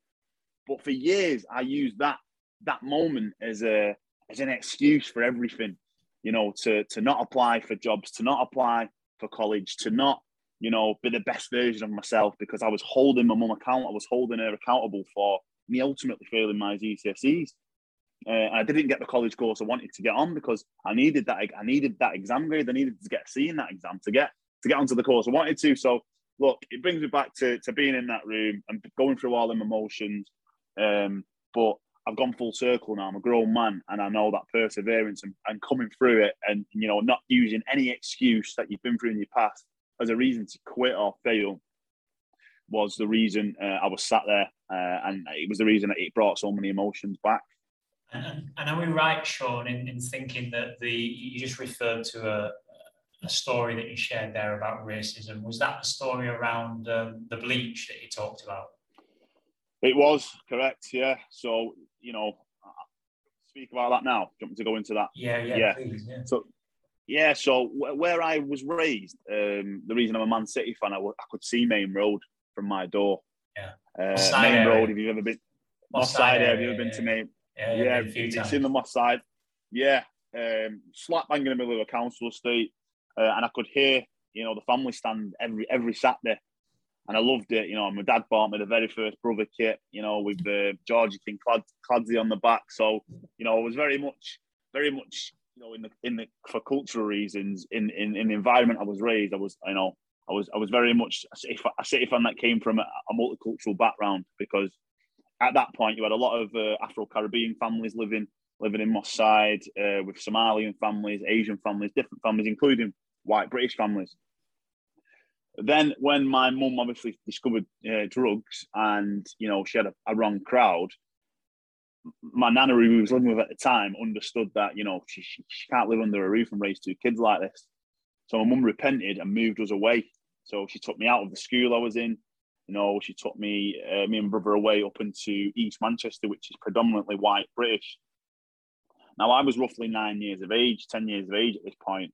But for years, I used that that moment as a as an excuse for everything. You know, to to not apply for jobs, to not apply for college, to not you know be the best version of myself because I was holding my mum account. I was holding her accountable for me ultimately failing my GCSEs. Uh, I didn't get the college course I wanted to get on because I needed that. I needed that exam grade. I needed to get a C in that exam to get to get onto the course I wanted to. So look, it brings me back to, to being in that room and going through all them emotions. Um, but I've gone full circle now. I'm a grown man, and I know that perseverance and, and coming through it, and you know, not using any excuse that you've been through in your past as a reason to quit or fail was the reason uh, I was sat there, uh, and it was the reason that it brought so many emotions back. And, are we right, Sean, in, in thinking that the you just referred to a, a story that you shared there about racism? Was that the story around um, the bleach that you talked about? It was correct, yeah. So you know, speak about that now? Do you want me to go into that? Yeah, yeah, Yeah. please, yeah. So, yeah, so where I was raised, um, the reason I'm a Man City fan, I, w- I could see Maine Road from my door. Yeah. Uh, Maine area. Road, if you've ever been, Moss Side, have you ever been to Maine? Yeah, Yeah, yeah, it's times. in the Moss Side. Yeah, um, slap bang in the middle of a council estate, uh, and I could hear, you know, the family stand every every Saturday, and I loved it. You know, my dad bought me the very first brother kit, you know, with the Georgi Kinkladze, on the back. So, you know, I was very much, very much, you know, in the in the for cultural reasons, in in, in the environment I was raised, I was, you know, I was I was very much a City, fa- a City fan that came from a, a multicultural background because at that point you had a lot of uh, Afro Caribbean families living living in Moss Side uh, with Somalian families, Asian families, different families, including white British families. Then, when my mum obviously discovered uh, drugs and you know she had a, a wrong crowd, my nana who was living with at the time understood that you know she, she, she can't live under a roof and raise two kids like this. So my mum repented and moved us away. So she took me out of the school I was in. You know, she took me, uh, me and brother away up into East Manchester, which is predominantly white British. Now I was roughly nine years of age, ten years of age at this point.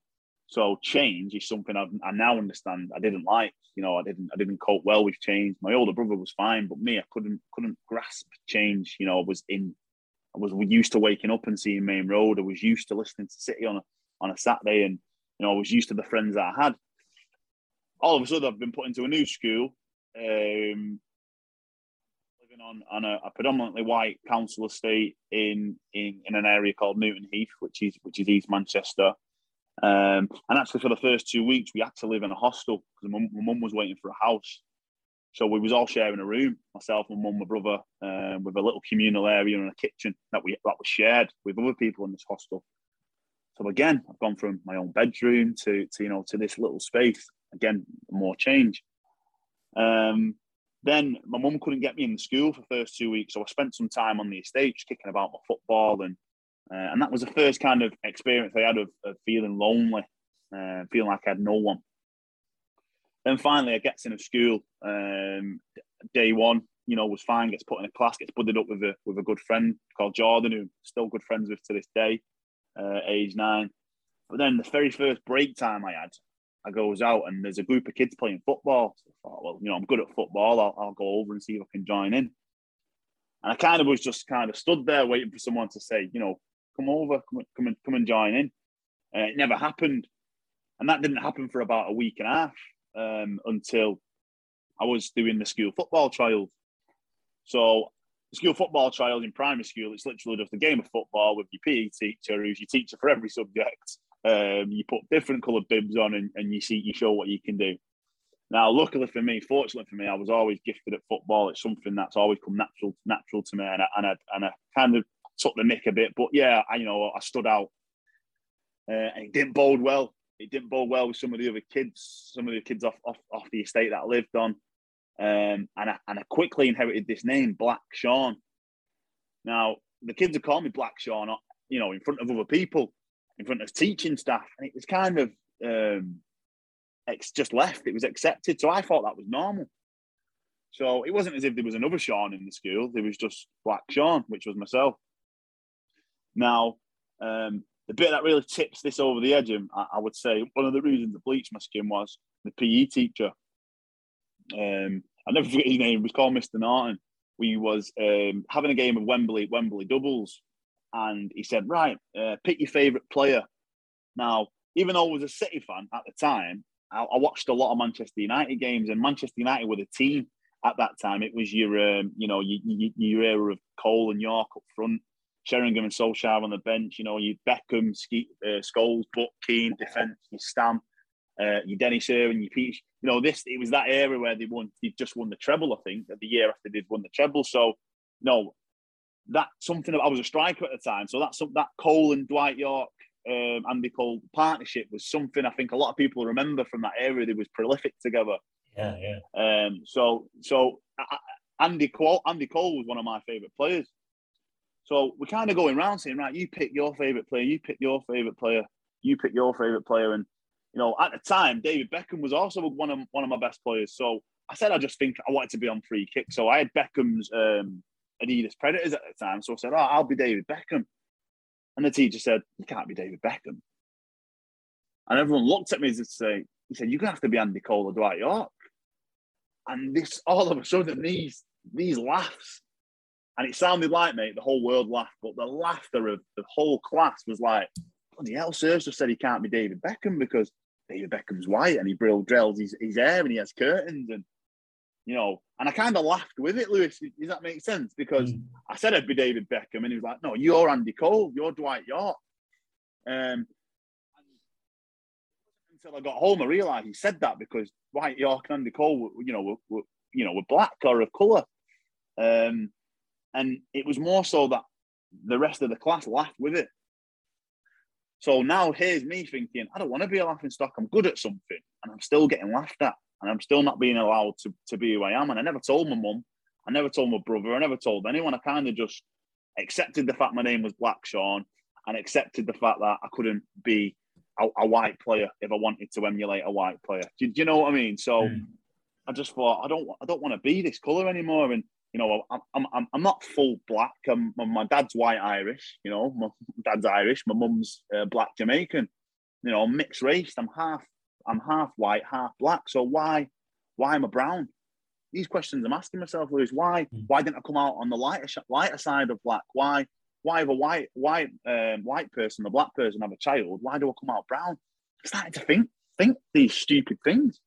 So change is something I've, I now understand. I didn't like, you know, I didn't, I didn't cope well with change. My older brother was fine, but me, I couldn't, couldn't grasp change. You know, I was in, I was used to waking up and seeing Maine Road. I was used to listening to City on a on a Saturday, and you know, I was used to the friends that I had. All of a sudden, I've been put into a new school, um, living on on a, a predominantly white council estate in, in in an area called Newton Heath, which is which is East Manchester. Um, and actually, for the first two weeks, we had to live in a hostel because my mum was waiting for a house. So we was all sharing a room, myself, my mum, my brother, um, with a little communal area and a kitchen that we that was shared with other people in this hostel. So again, I've gone from my own bedroom to, to you know to this little space. Again, more change. Um, then my mum couldn't get me in the school for the first two weeks, so I spent some time on the estate kicking about my football, and uh, and that was the first kind of experience I had of, of feeling lonely, uh, feeling like I had no one. Then finally, I gets a school. Um, day one, you know, was fine. Gets put in a class, gets budded up with a with a good friend called Jordan, who I'm still good friends with to this day, uh, age nine. But then the very first break time I had, I goes out and there's a group of kids playing football. So I thought, well, you know, I'm good at football. I'll, I'll go over and see if I can join in. And I kind of was just kind of stood there waiting for someone to say, you know, come over, come, come and come and join in. Uh, it never happened, and that didn't happen for about a week and a half um, until I was doing the school football trials. So the school football trials in primary school, it's literally just a game of football with your PE teacher, who's your teacher for every subject. Um, you put different coloured bibs on, and, and you see you show what you can do. Now, luckily for me, fortunately for me, I was always gifted at football. It's something that's always come natural natural to me, and I, and I, and I kind of took the nick a bit. But yeah, I you know I stood out, uh, and it didn't bode well. It didn't bode well with some of the other kids, some of the kids off off, off the estate that I lived on, um, and I, and I quickly inherited this name, Black Sean. Now the kids would call me Black Sean, you know, in front of other people, in front of teaching staff, and it was kind of um, it's just left. It was accepted, so I thought that was normal. So it wasn't as if there was another Sean in the school. There was just Black Sean, which was myself. Now, um, the bit that really tips this over the edge, I, I would say, one of the reasons I bleached my skin was the PE teacher. Um, I never forget his name. He was called Mr. Norton. We was um, having a game of Wembley Wembley doubles, and he said, "Right, uh, pick your favourite player." Now, even though I was a City fan at the time, I, I, watched a lot of Manchester United games, and Manchester United were the team at that time. It was your, um, you know, your, your era of Cole and Yorke up front, Sheringham and Solskjaer on the bench. You know, you Beckham, Ske, uh, Scholes, Butt, Keane, defence, your Stam, uh, your Dennis Irwin, your Peach. You know, this it was that era where they won. They just won the treble, I think, the year after they'd won the treble. So, no, that something. I was a striker at the time, so that's that Cole and Dwight Yorke um, Andy Cole partnership was something I think a lot of people remember from that era. They was prolific together. Yeah, yeah. Um, so, so uh, Andy Cole, Andy Cole was one of my favourite players. So we're kind of going around saying, right, you pick your favourite player, you pick your favourite player, you pick your favourite player, and you know, at the time, David Beckham was also one of one of my best players. So I said, I just think I wanted to be on free kick. So I had Beckham's um, Adidas Predators at the time. So I said, oh, I'll be David Beckham. And the teacher said, You can't be David Beckham. And everyone looked at me as if to say, He said, You're going to have to be Andy Cole or Dwight Yorke. And this, all of a sudden, these, these laughs, and it sounded like, mate, the whole world laughed, but the laughter of the whole class was like, bloody hell, Sir just said he can't be David Beckham because David Beckham's white and he drill drills his, his hair and he has curtains and you know, and I kind of laughed with it, Lewis. Does that make sense? Because mm. I said I'd be David Beckham, and he was like, "No, you're Andy Cole. You're Dwight Yorke." Um, until I got home, I realised he said that because Dwight Yorke and Andy Cole, were, you know, were, were, you know, were black or of colour, um, and it was more so that the rest of the class laughed with it. So now here's me thinking, I don't want to be a laughing stock. I'm good at something, and I'm still getting laughed at, and I'm still not being allowed to, to be who I am. And I never told my mum, I never told my brother, I never told anyone. I kind of just accepted the fact my name was Black Sean, and accepted the fact that I couldn't be a, a white player if I wanted to emulate a white player. Do, do you know what I mean? So mm. I just thought I don't I don't want to be this color anymore, and you know, I'm, I'm, I'm not full black. I'm, my dad's white Irish, you know, my dad's Irish. My mum's uh, black Jamaican, you know, mixed race. I'm half, I'm half white, half black. So why, why am I brown? These questions I'm asking myself, Lewis, why, mm. why didn't I come out on the lighter, lighter side of black? Why, why have a white, white, um, white person, a black person have a child? Why do I come out brown? I started to think, think these stupid things.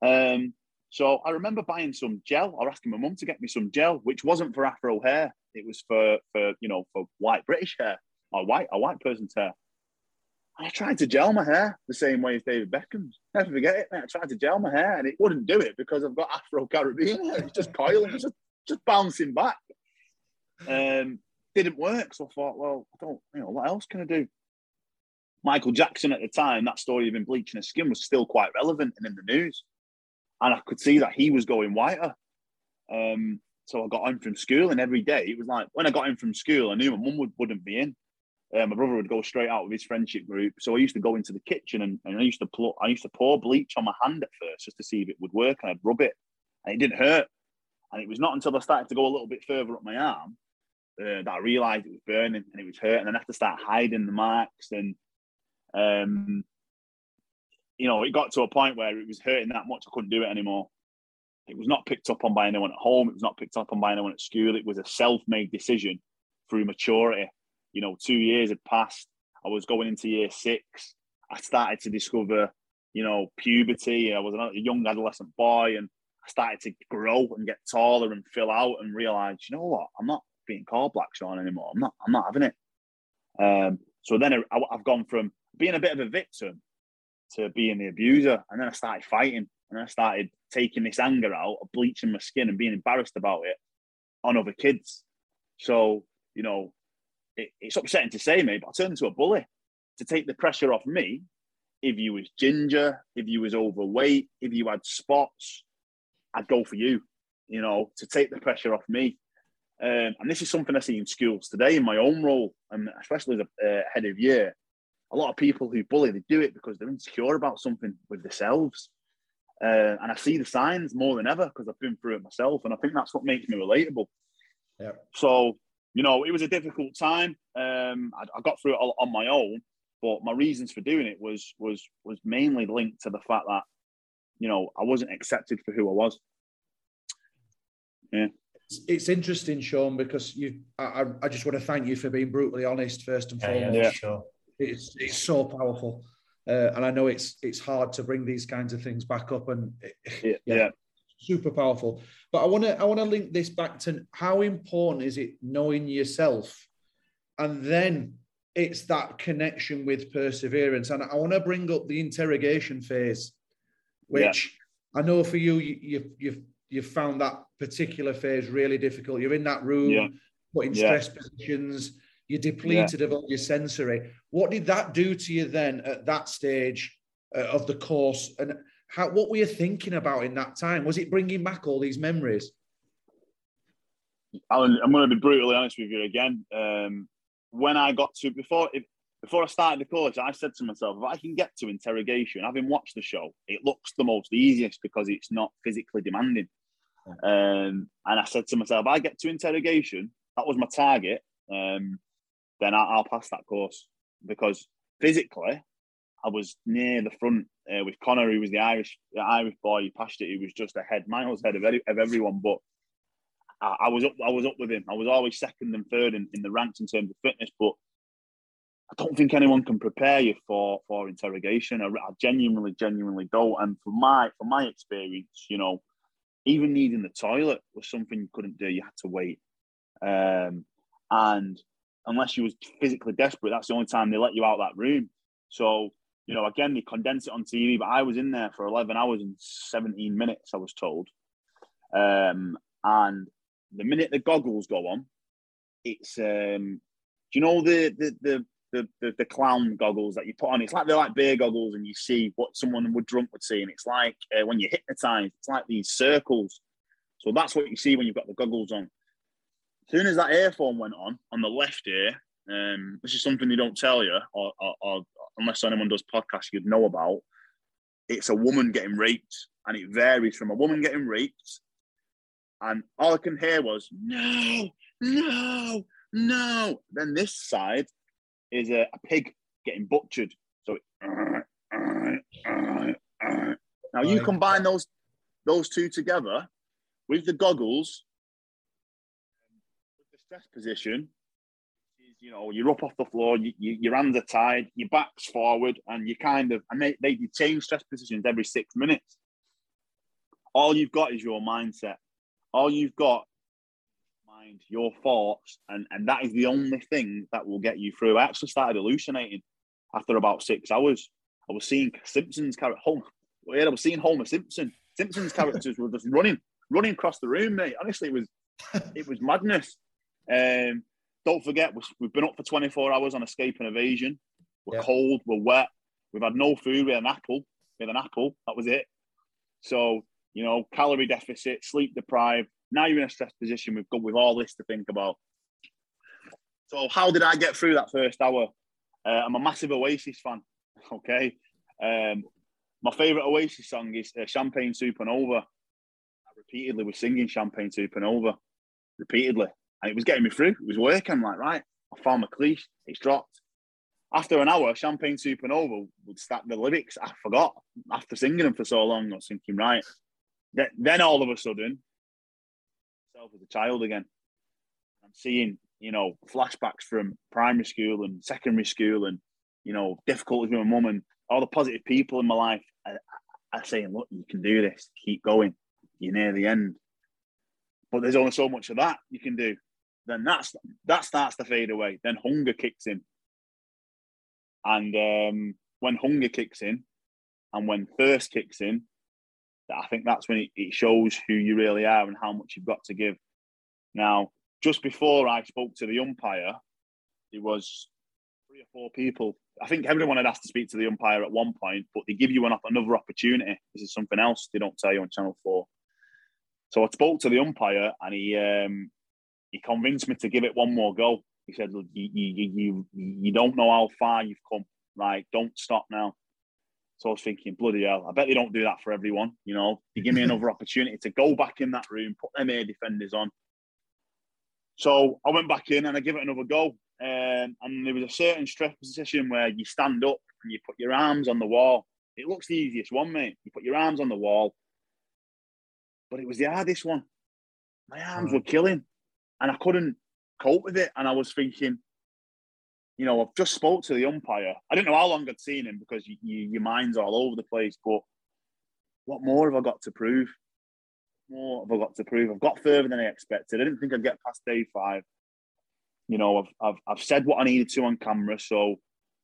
Um, so I remember buying some gel or asking my mum to get me some gel, which wasn't for Afro hair. It was for, for you know, for white British hair or white, a white person's hair. I tried to gel my hair the same way as David Beckham's. Never forget it, mate. I tried to gel my hair and it wouldn't do it because I've got Afro Caribbean hair. It's just coiling, it's just, just bouncing back. Um, didn't work. So I thought, well, I don't, you know, what else can I do? Michael Jackson at the time, that story of him bleaching his skin was still quite relevant and in the news and I could see that he was going whiter. Um, so I got home from school, and every day it was like when I got in from school, I knew my mum would, wouldn't be in. Uh, my brother would go straight out with his friendship group, so I used to go into the kitchen and, and I used to pl- I used to pour bleach on my hand at first just to see if it would work, and I'd rub it, and it didn't hurt. And it was not until I started to go a little bit further up my arm uh, that I realised it was burning and it was hurting, and I had to start hiding the marks and um, you know, it got to a point where it was hurting that much I couldn't do it anymore. It was not picked up on by anyone at home. It was not picked up on by anyone at school. It was a self-made decision through maturity. You know, two years had passed. I was going into year six. I started to discover, you know, puberty. I was a young adolescent boy, and I started to grow and get taller and fill out and realize, you know what, I'm not being called Black Sean anymore. I'm not. I'm not having it. Um, so then I, I've gone from being a bit of a victim to being the abuser. And then I started fighting and I started taking this anger out bleaching my skin and being embarrassed about it on other kids. So, you know, it, it's upsetting to say, mate, but I turned into a bully to take the pressure off me. If you was ginger, if you was overweight, if you had spots, I'd go for you, you know, to take the pressure off me. Um, and this is something I see in schools today in my own role, and especially as a uh, head of year a lot of people who bully, they do it because they're insecure about something with themselves. Uh, and I see the signs more than ever because I've been through it myself. And I think that's what makes me relatable. Yeah. So, you know, it was a difficult time. Um, I, I got through it on my own, but my reasons for doing it was was was mainly linked to the fact that, you know, I wasn't accepted for who I was. Yeah. It's, interesting, Sean, because you. I, I just want to thank you for being brutally honest first and foremost. Yeah, yeah, sure. It's it's so powerful, uh, and I know it's it's hard to bring these kinds of things back up, and yeah, yeah. super powerful. But I want to I want to link this back to how important is it knowing yourself, and then it's that connection with perseverance. And I want to bring up the interrogation phase, which yeah. I know for you, you you've you've you've found that particular phase really difficult. You're in that room, yeah. putting stress positions you're depleted yeah. of all your sensory. What did that do to you then at that stage uh, of the course? And how, what were you thinking about in that time? Was it bringing back all these memories? Alan, I'm going to be brutally honest with you again. Um, when I got to before if, before I started the course, I said to myself, if I can get to interrogation, having watched the show, it looks the most easiest because it's not physically demanding. Um, and I said to myself, I get to interrogation, that was my target. Um, then I, will pass that course because physically, I was near the front uh, with Connor, who was the Irish the Irish boy. He passed it. He was just ahead, miles ahead of, any, of everyone. But I, I, was up. I was up with him. I was always second and third in, in the ranks in terms of fitness. But I don't think anyone can prepare you for for interrogation. I, I genuinely, genuinely don't. And for my for my experience, you know, even needing the toilet was something you couldn't do. You had to wait. Um, and unless you was physically desperate, that's the only time they let you out that room. So, you know, again, they condense it on TV, but I was in there for 11 hours and 17 minutes, I was told. Um, and the minute the goggles go on, it's, um, do you know the, the, the, the, the, the clown goggles that you put on? It's like they're like beer goggles and you see what someone would drunk would see. And it's like uh, when you're hypnotized, it's like these circles. So that's what you see when you've got the goggles on. As soon as that earphone went on, on the left ear, um, this is something they don't tell you, or, or, or unless anyone does podcasts you'd know about. It's a woman getting raped, and it varies from a woman getting raped, and all I can hear was no, no, no. Then this side is a, a pig getting butchered. So it, now you combine those those two together with the goggles, stress position, is, you know, you're up off the floor, you, you, your hands are tied, your back's forward, and you kind of, and they, they change stress positions every six minutes. All you've got is your mindset. All you've got mind, your thoughts, and, and that is the only thing that will get you through. I actually started hallucinating after about six hours. I was seeing Simpsons character home. I was seeing Homer Simpson. Simpsons characters were just running, running across the room, mate. Honestly, it was it was madness. Um, don't forget, we've been up for 24 hours on escape and evasion. We're yeah. cold, we're wet, we've had no food, we had an apple. We had an apple, that was it. So, you know, calorie deficit, sleep deprived. Now you're in a stress position. We've got with all this to think about. So, how did I get through that first hour? Uh, I'm a massive Oasis fan. Okay. Um, my favourite Oasis song is uh, Champagne Supernova. I repeatedly was singing Champagne Supernova repeatedly and it was getting me through. It was working. I'm like, right, I found my cliche. It's dropped. After an hour, Champagne Supernova would start the lyrics. I forgot after singing them for so long. I was thinking, right. Then all of a sudden, myself as a child again. I'm seeing, you know, flashbacks from primary school and secondary school, and you know, difficulties with my mum and all the positive people in my life. I, I saying, look, you can do this. Keep going. You're near the end. But there's only so much of that you can do then that's that starts to fade away. Then hunger kicks in, and um, when hunger kicks in, and when thirst kicks in, I think that's when it, it shows who you really are and how much you've got to give. Now, just before I spoke to the umpire, it was three or four people. I think everyone had asked to speak to the umpire at one point, but they give you an, another opportunity. This is something else they don't tell you on Channel Four. So I spoke to the umpire, and he um, he convinced me to give it one more go. He said, "Look, you you you you don't know how far you've come. Like, don't stop now." So I was thinking, bloody hell, I bet they don't do that for everyone. You know, they give me another opportunity to go back in that room, put them air defenders on. So I went back in and I give it another go. Um, and there was a certain stress position where you stand up and you put your arms on the wall. It looks the easiest one, mate. You put your arms on the wall, but it was the hardest one. My arms were killing and I couldn't cope with it. And I was thinking, you know, I've just spoke to the umpire. I didn't know how long I'd seen him because you, you, your mind's all over the place. But what more have I got to prove? What more have I got to prove? I've got further than I expected. I didn't think I'd get past day five. You know, I've, I've, I've said what I needed to on camera. So,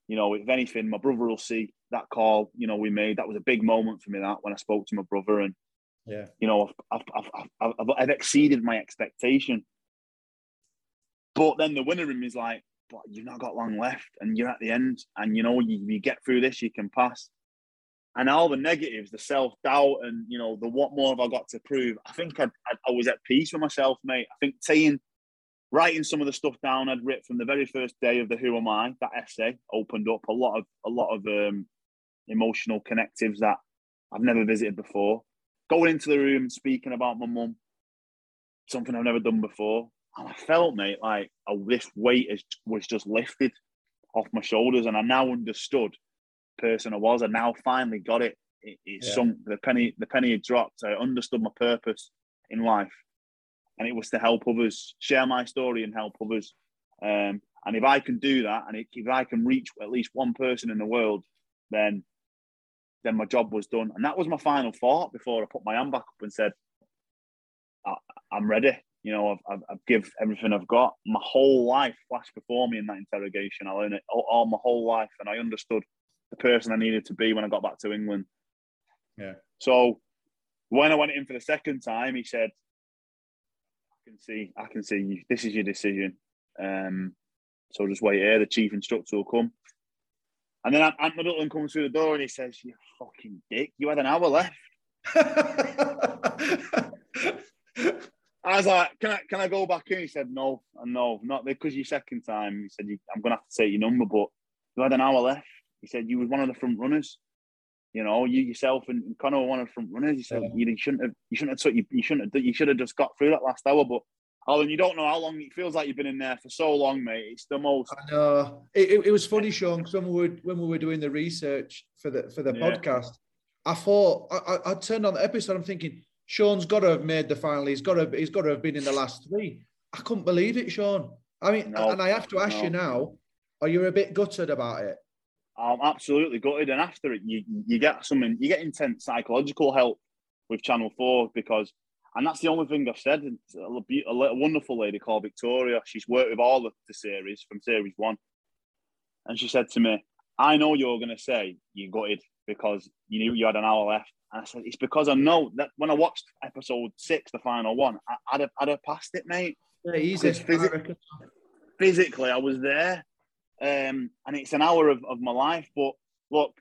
you know, if anything, my brother will see that call, you know, we made. That was a big moment for me, that when I spoke to my brother. And, yeah, you know, I've, I've, I've, I've, I've exceeded my expectation. But then the winner room is like, but you've not got long left and you're at the end and you know you, you get through this you can pass. And all the negatives the self-doubt and you know the what more have i got to prove? I think I'd, I'd, i was at peace with myself mate. I think saying writing some of the stuff down i'd written from the very first day of the who am i that essay opened up a lot of a lot of um, emotional connectives that i've never visited before. Going into the room speaking about my mum something i've never done before and I felt, mate, like this weight is, was just lifted off my shoulders, and I now understood the person I was. I now finally got it. It, it yeah. sunk. The penny, the penny had dropped. I understood my purpose in life, and it was to help others, share my story, and help others. Um, and if I can do that, and if I can reach at least one person in the world, then then my job was done. And that was my final thought before I put my hand back up and said, I, am ready. You know, I've, I've, I've give everything I've got. My whole life flashed before me in that interrogation. I learned it all, all, my whole life, and I understood the person I needed to be when I got back to England. Yeah. So when I went in for the second time, he said, "I can see, I can see you. This is your decision. Um, so just wait here. The chief instructor will come." And then Ant Middleton comes through the door and he says, "You fucking dick! You had an hour left." I was like, "Can I can I go back in?" He said, "No, no, not because your second time." He said, "I'm going to have to take your number, but you had an hour left." He said, "You was one of the front runners. You know, you yourself and, and Connor were one of the front runners." He said, yeah. "You shouldn't have. You shouldn't have took. You, you shouldn't have. You should have just got through that last hour, but." Alan, you don't know how long it feels like you've been in there for so long, mate. It's the most. I know. It, it, it was funny, Sean, because when we were when we were doing the research for the for the yeah. podcast, I thought I, I, turned on the episode. I'm thinking Sean's got to have made the final. He's got to he's got to have been in the last three. I couldn't believe it, Sean. I mean, no, and I have to ask no. you now: Are you a bit gutted about it? I'm absolutely gutted. And after it, you you get something. You get intense psychological help with Channel Four because and that's the only thing I've said. A, a, a wonderful lady called Victoria. She's worked with all of the series from series one. And she said to me, I know you're going to say you gutted because you knew you had an hour left. I said, it's because I know that when I watched episode six, the final one, I, would have, I'd have passed it, mate. Yeah, easy. Phys- physically, I was there. Um, and it's an hour of, of my life. But look,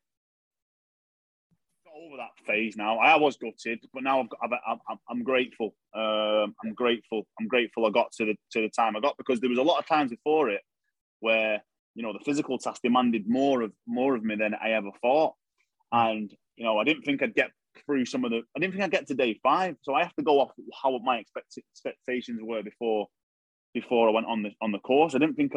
got over that phase now. I was gutted, but now I've got, i am I'm grateful. Um, I'm grateful. I'm grateful I got to the to the time I got because there was a lot of times before it where you know the physical task demanded more of more of me than I ever thought, and you know I didn't think I'd get through some of the. I didn't think I'd get to day five, so I have to go off how my expect, expectations were before before I went on the on the course. I didn't think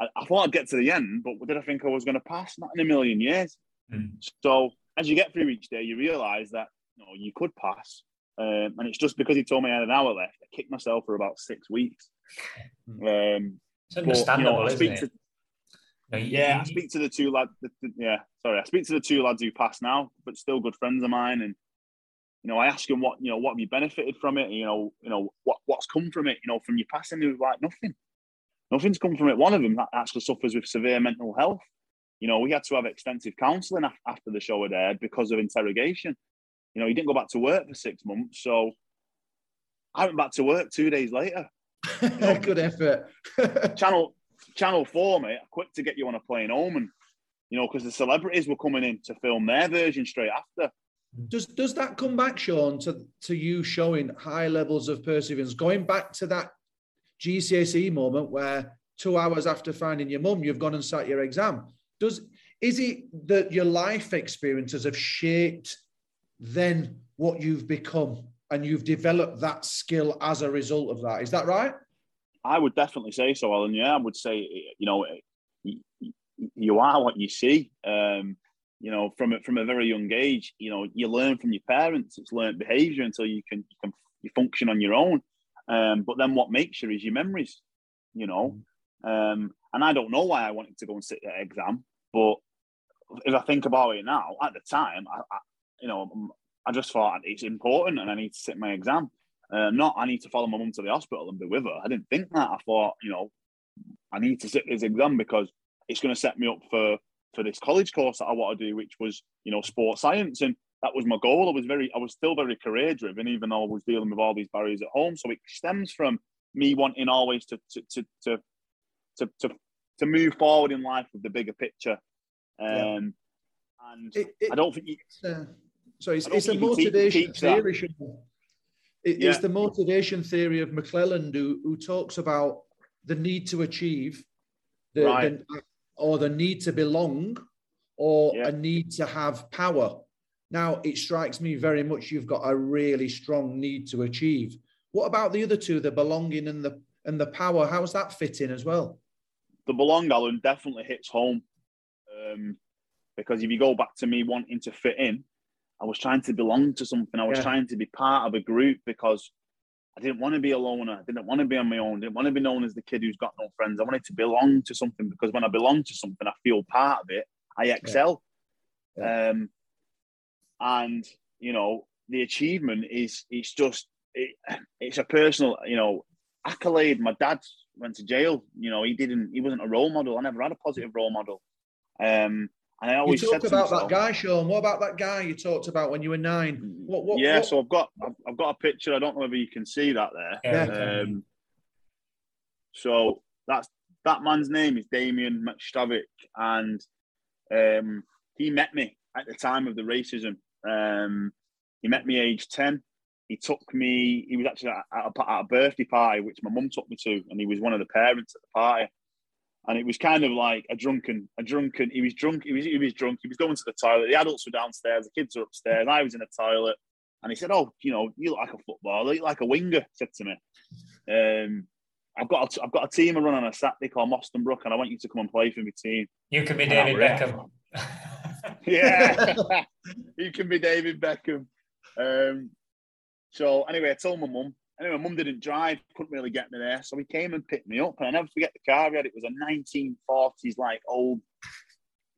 I, I thought I'd get to the end, but did I think I was going to pass? Not in a million years. Mm. So as you get through each day, you realise that you, know, you could pass. Um, and it's just because he told me I had an hour left, I kicked myself for about six weeks. Hmm. Um, it's understandable, but, you know, isn't it? Yeah, I speak to the two lads. Yeah, sorry, I speak to the two lads who passed now, but still good friends of mine. And you know, I ask them what you know, what have you benefited from it? You know, you know what what's come from it? You know, from your passing, he was like nothing. Nothing's come from it. One of them actually suffers with severe mental health. You know, we had to have extensive counselling after the show had aired because of interrogation. You know, he didn't go back to work for six months. So I went back to work two days later. You know, Good effort. channel Channel 4, mate, quick to get you on a plane home. And, you know, because the celebrities were coming in to film their version straight after. Does does that come back, Sean, to, to you showing high levels of perseverance? Going back to that GCSE moment where two hours after finding your mum, you've gone and sat your exam. Does is it that your life experiences have shaped then what you've become and you've developed that skill as a result of that? Is that right? I would definitely say so, Alan. Yeah, I would say you know you are what you see. Um, you know, from from a very young age, you know, you learn from your parents. It's learned behaviour until you can you can you function on your own. Um, but then what makes you is your memories. You know, um, and I don't know why I wanted to go and sit that exam, but if I think about it now, at the time, I, I you know, I just thought it's important and I need to sit my exam. Uh, not I need to follow my mum to the hospital and be with her. I didn't think that. I thought, you know, I need to sit this exam because it's going to set me up for for this college course that I want to do, which was, you know, sports science. And that was my goal. I was very, I was still very career driven, even though I was dealing with all these barriers at home. So it stems from me wanting always to to to to to, to, to move forward in life with the bigger picture. Um, yeah. And it, it, I don't think you. Uh, so it's, it's a motivation theory. It, yeah. It's the motivation theory of McClelland who, who talks about the need to achieve, the, right. the or the need to belong, or yeah. a need to have power. Now, it strikes me very much you've got a really strong need to achieve. What about the other two, the belonging and the and the power. How's that fit in as well? The belong Alan definitely hits home. Um, because if you go back to me wanting to fit in, I was trying to belong to something. I was Yeah. trying to be part of a group because I didn't want to be a loner. I didn't want to be on my own. I didn't want to be known as the kid who's got no friends. I wanted to belong to something because when I belong to something, I feel part of it. I excel. Yeah. Um, and you know, the achievement is it's just it, it's a personal, you know, accolade. My dad went to jail. You know, he didn't. He wasn't a role model. I never had a positive role model. Um, and I You always talked said to about that guy, Sean. What about that guy you talked about when you were nine? What? what yeah, what- so I've got I've, I've got a picture. I don't know whether you can see that there. Yeah. Um, so that's that man's name is Damien McStavic, and um, he met me at the time of the racism. Um, he met me age ten. He took me. He was actually at a, at a birthday party, which my mum took me to, and he was one of the parents at the party. And it was kind of like a drunken, a drunken. He was drunk. He was he was drunk. He was going to the toilet. The adults were downstairs. The kids were upstairs. I was in the toilet, and he said, "Oh, you know, you look like a footballer. You look like a winger." Said to me. Um, I've got a, I've got a team I run on a Saturday called Moston Brook, and I want you to come and play for my team. You can be Ah, David. Beckham. Yeah, you can be David Beckham. Um, so anyway, I told my mum. Anyway, my mum didn't drive, couldn't really get me there, so he came and picked me up. And I never forget the car he had. It was a 1940s like old,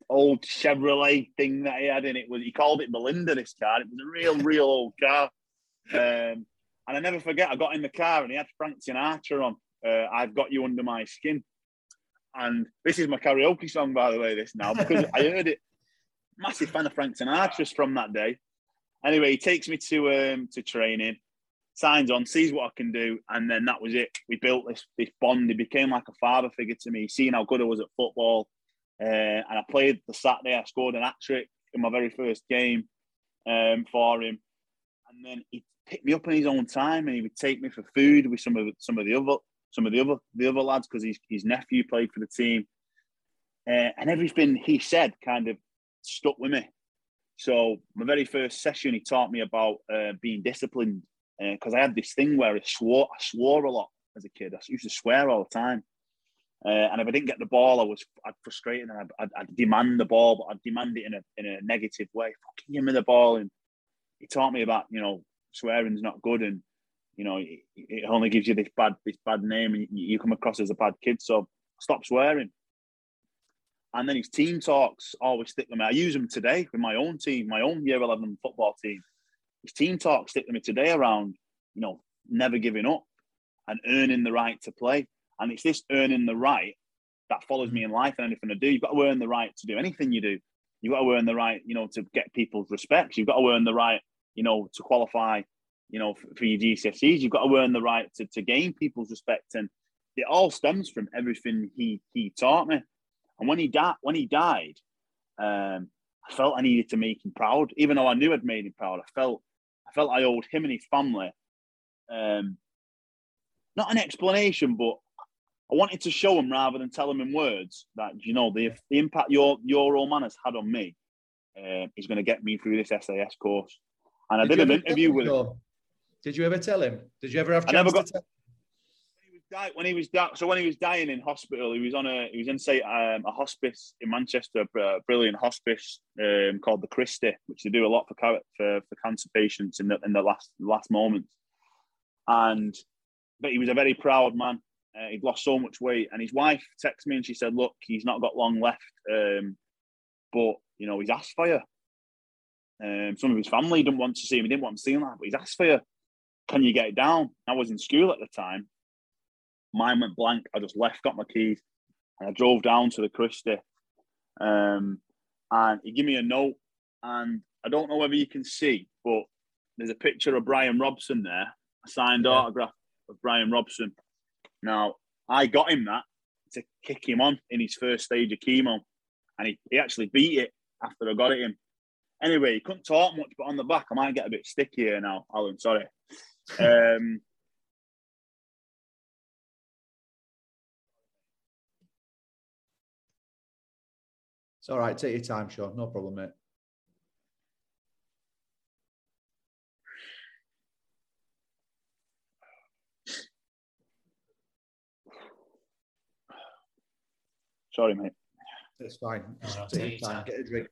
old Chevrolet thing that he had, and it was he called it Belinda. This car, it was a real, real old car. Um, and I never forget, I got in the car and he had Frank Sinatra on. Uh, I've got you under my skin. And this is my karaoke song, by the way, this now, because I heard it. Massive fan of Frank Sinatra's from that day. Anyway, he takes me to um to training, signs on, sees what I can do, and then that was it. We built this this bond. He became like a father figure to me, seeing how good I was at football. Uh, and I played the Saturday. I scored an hat trick in my very first game um, for him. And then he picked me up in his own time, and he would take me for food with some of some of the other some of the other the other lads because his his nephew played for the team. Uh, and everything he said kind of stuck with me. So my very first session, he taught me about uh, being disciplined because I had this thing where I swore I swore a lot as a kid. I used to swear all the time. Uh, and if I didn't get the ball, I was I'd frustrated and I'd, I'd, I'd demand the ball, but I'd demand it in a in a negative way. Fucking give me the ball, and he taught me about you know swearing's not good, and you know it, it only gives you this bad this bad name, and you, you come across as a bad kid. So stop swearing. And then his team talks always stick with me. I use them today with my own team, my own year eleven football team. His team talk stick with me today around you know never giving up and earning the right to play. And it's this earning the right that follows me in life and anything I do. You've got to earn the right to do anything you do. You've got to earn the right, you know, to get people's respect. You've got to earn the right, you know, to qualify, you know, for, for your GCSEs. You've got to earn the right to, to gain people's respect. And it all stems from everything he he taught me. And when he died, when he died, um, I felt I needed to make him proud, even though I knew I'd made him proud. I felt I felt I owed him and his family um, not an explanation, but I wanted to show him rather than tell him in words that you know the the impact your your old man has had on me uh, is going to get me through this SAS course. And I did, an interview with him. Did you ever tell him? Did you ever have I never to tell? When he was di- when he was di- so when he was dying in hospital, he was on a he was in say um, a hospice in Manchester, a brilliant hospice um, called the Christie, which they do a lot for for, for cancer patients in the in the last last moments. And but he was a very proud man. Uh, he'd lost so much weight, and his wife texted me and she said, "Look, he's not got long left, um, but you know he's asked for you." Um, some of his family didn't want to see him. He didn't want to see him, but he's asked for you. Can you get it down? I was in school at the time. Mine went blank. I just left, got my keys, and I drove down to the Christie. Um, and he gave me a note, and I don't know whether you can see, but there's a picture of Brian Robson there, a signed Yeah. autograph of Brian Robson. Now, I got him that to kick him on in his first stage of chemo, and he, he actually beat it after I got it him. Anyway, he couldn't talk much, but on the back, I might get a bit sticky here now, Alan. Sorry. Um, all right. Take your time, Sean. No problem, mate. Sorry, mate. It's fine. Just No, no, take take your your time. time. Get a drink.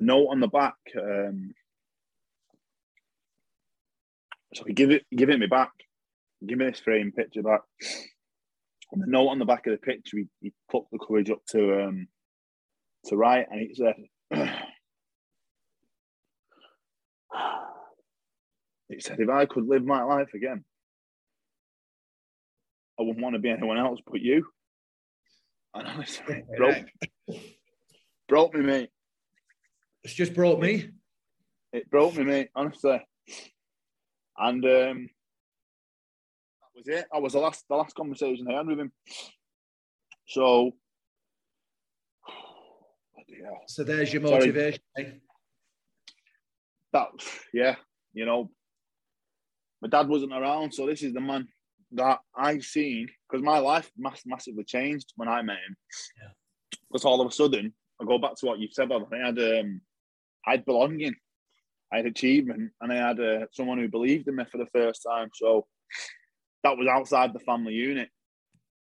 note on the back. Um, so he give it, give it me back. Give me this frame picture back. And the note on the back of the picture, he, he put the courage up to um, to write, and it said, "It said if I could live my life again, I wouldn't want to be anyone else but you." And honestly, broke, broke me, mate. It's just broke me. it broke me, mate, honestly. And um, that was it. That was the last the last conversation I had with him. So, hell. So there's your motivation. eh? that yeah, you know, my dad wasn't around, so this is the man that I've seen because my life mass- massively changed when I met him. Yeah. Because all of a sudden, I go back to what you've said. I had um, I had belonging, I had achievement, and I had uh, someone who believed in me for the first time. So that was outside the family unit.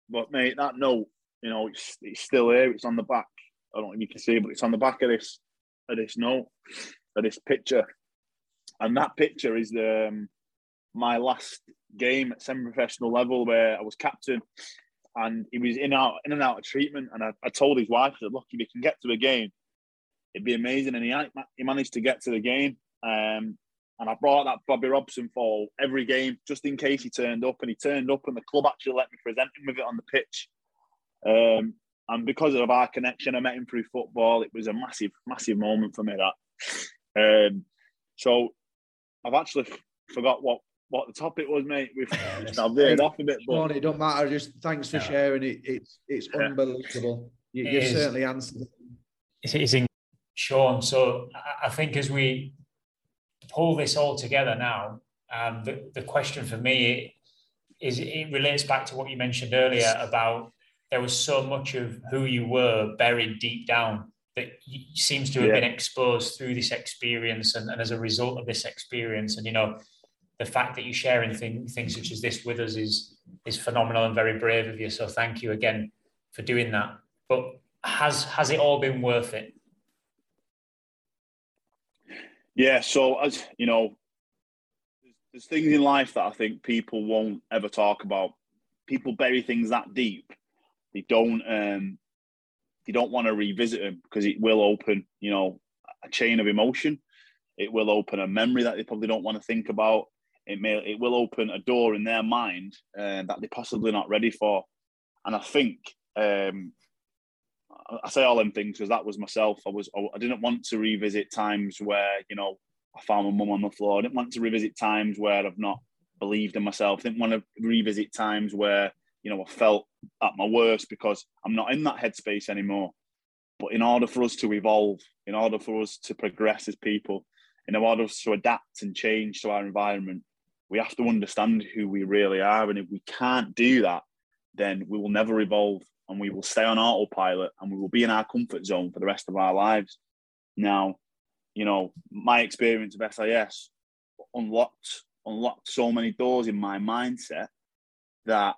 But mate, that note, you know, it's, it's still here. It's on the back. I don't know if you can see, but it's on the back of this of this note, of this picture, and that picture is the um, my last game at semi-professional level where I was captain, and he was in out in and out of treatment, and I, I told his wife that look, if he can get to a game, it'd be amazing, and he he managed to get to the game. Um, and I brought that Bobby Robson for every game just in case he turned up, and he turned up, and the club actually let me present him with it on the pitch. Um, and because of our connection, I met him through football. It was a massive, massive moment for me. That. Um, so I've actually f- forgot what what the topic was, mate. We've I've veered off a bit, Come on, it don't matter. Just thanks for Yeah. sharing it. It's it's Yeah. unbelievable. You, It you've certainly answered. it. It's, it's in Sean. So I- think as we pull this all together now, um, the, the question for me is it relates back to what you mentioned earlier about there was so much of who you were buried deep down that seems to have Yeah. been exposed through this experience and, and as a result of this experience and you know the fact that you're sharing thing, things such as this with us is is phenomenal and very brave of you so thank you again for doing that but has has it all been worth it yeah. So as you know, there's, there's things in life that I think people won't ever talk about. People bury things that deep. They don't. Um, they don't want to revisit them because it will open, you know, a chain of emotion. It will open a memory that they probably don't want to think about. It may. It will open a door in their mind uh, that they're possibly not ready for. And I think um, I- say all them things because that was myself. I was I didn't want to revisit times where you know I found my mum on the floor. I didn't want to revisit times where I've not believed in myself. I didn't want to revisit times where you know I felt at my worst because I'm not in that headspace anymore. But in order for us to evolve, in order for us to progress as people, in order to adapt and change to our environment, we have to understand who we really are. And if we can't do that, then we will never evolve and we will stay on autopilot and we will be in our comfort zone for the rest of our lives. Now, you know, my experience of SAS unlocked unlocked so many doors in my mindset that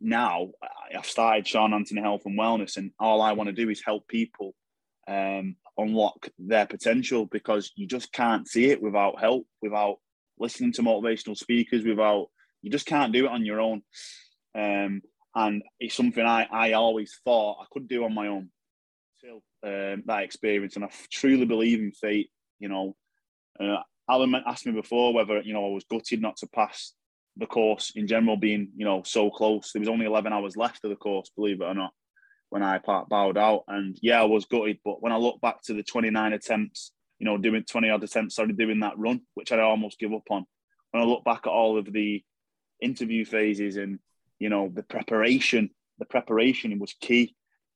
now I've started Sean Anthony Health and Wellness, and all I want to do is help people um, unlock their potential because you just can't see it without help, without listening to motivational speakers, without you just can't do it on your own. Um, and it's something I, I always thought I could do on my own till um, that experience. And I truly believe in fate. You know, uh, Alan asked me before whether you know I was gutted not to pass the course in general, being you know so close. There was only eleven hours left of the course, believe it or not, when I bowed out. And yeah, I was gutted. But when I look back to the twenty nine attempts, you know, doing twenty odd attempts, started doing that run, which I almost give up on. When I look back at all of the interview phases and you know the preparation the preparation was key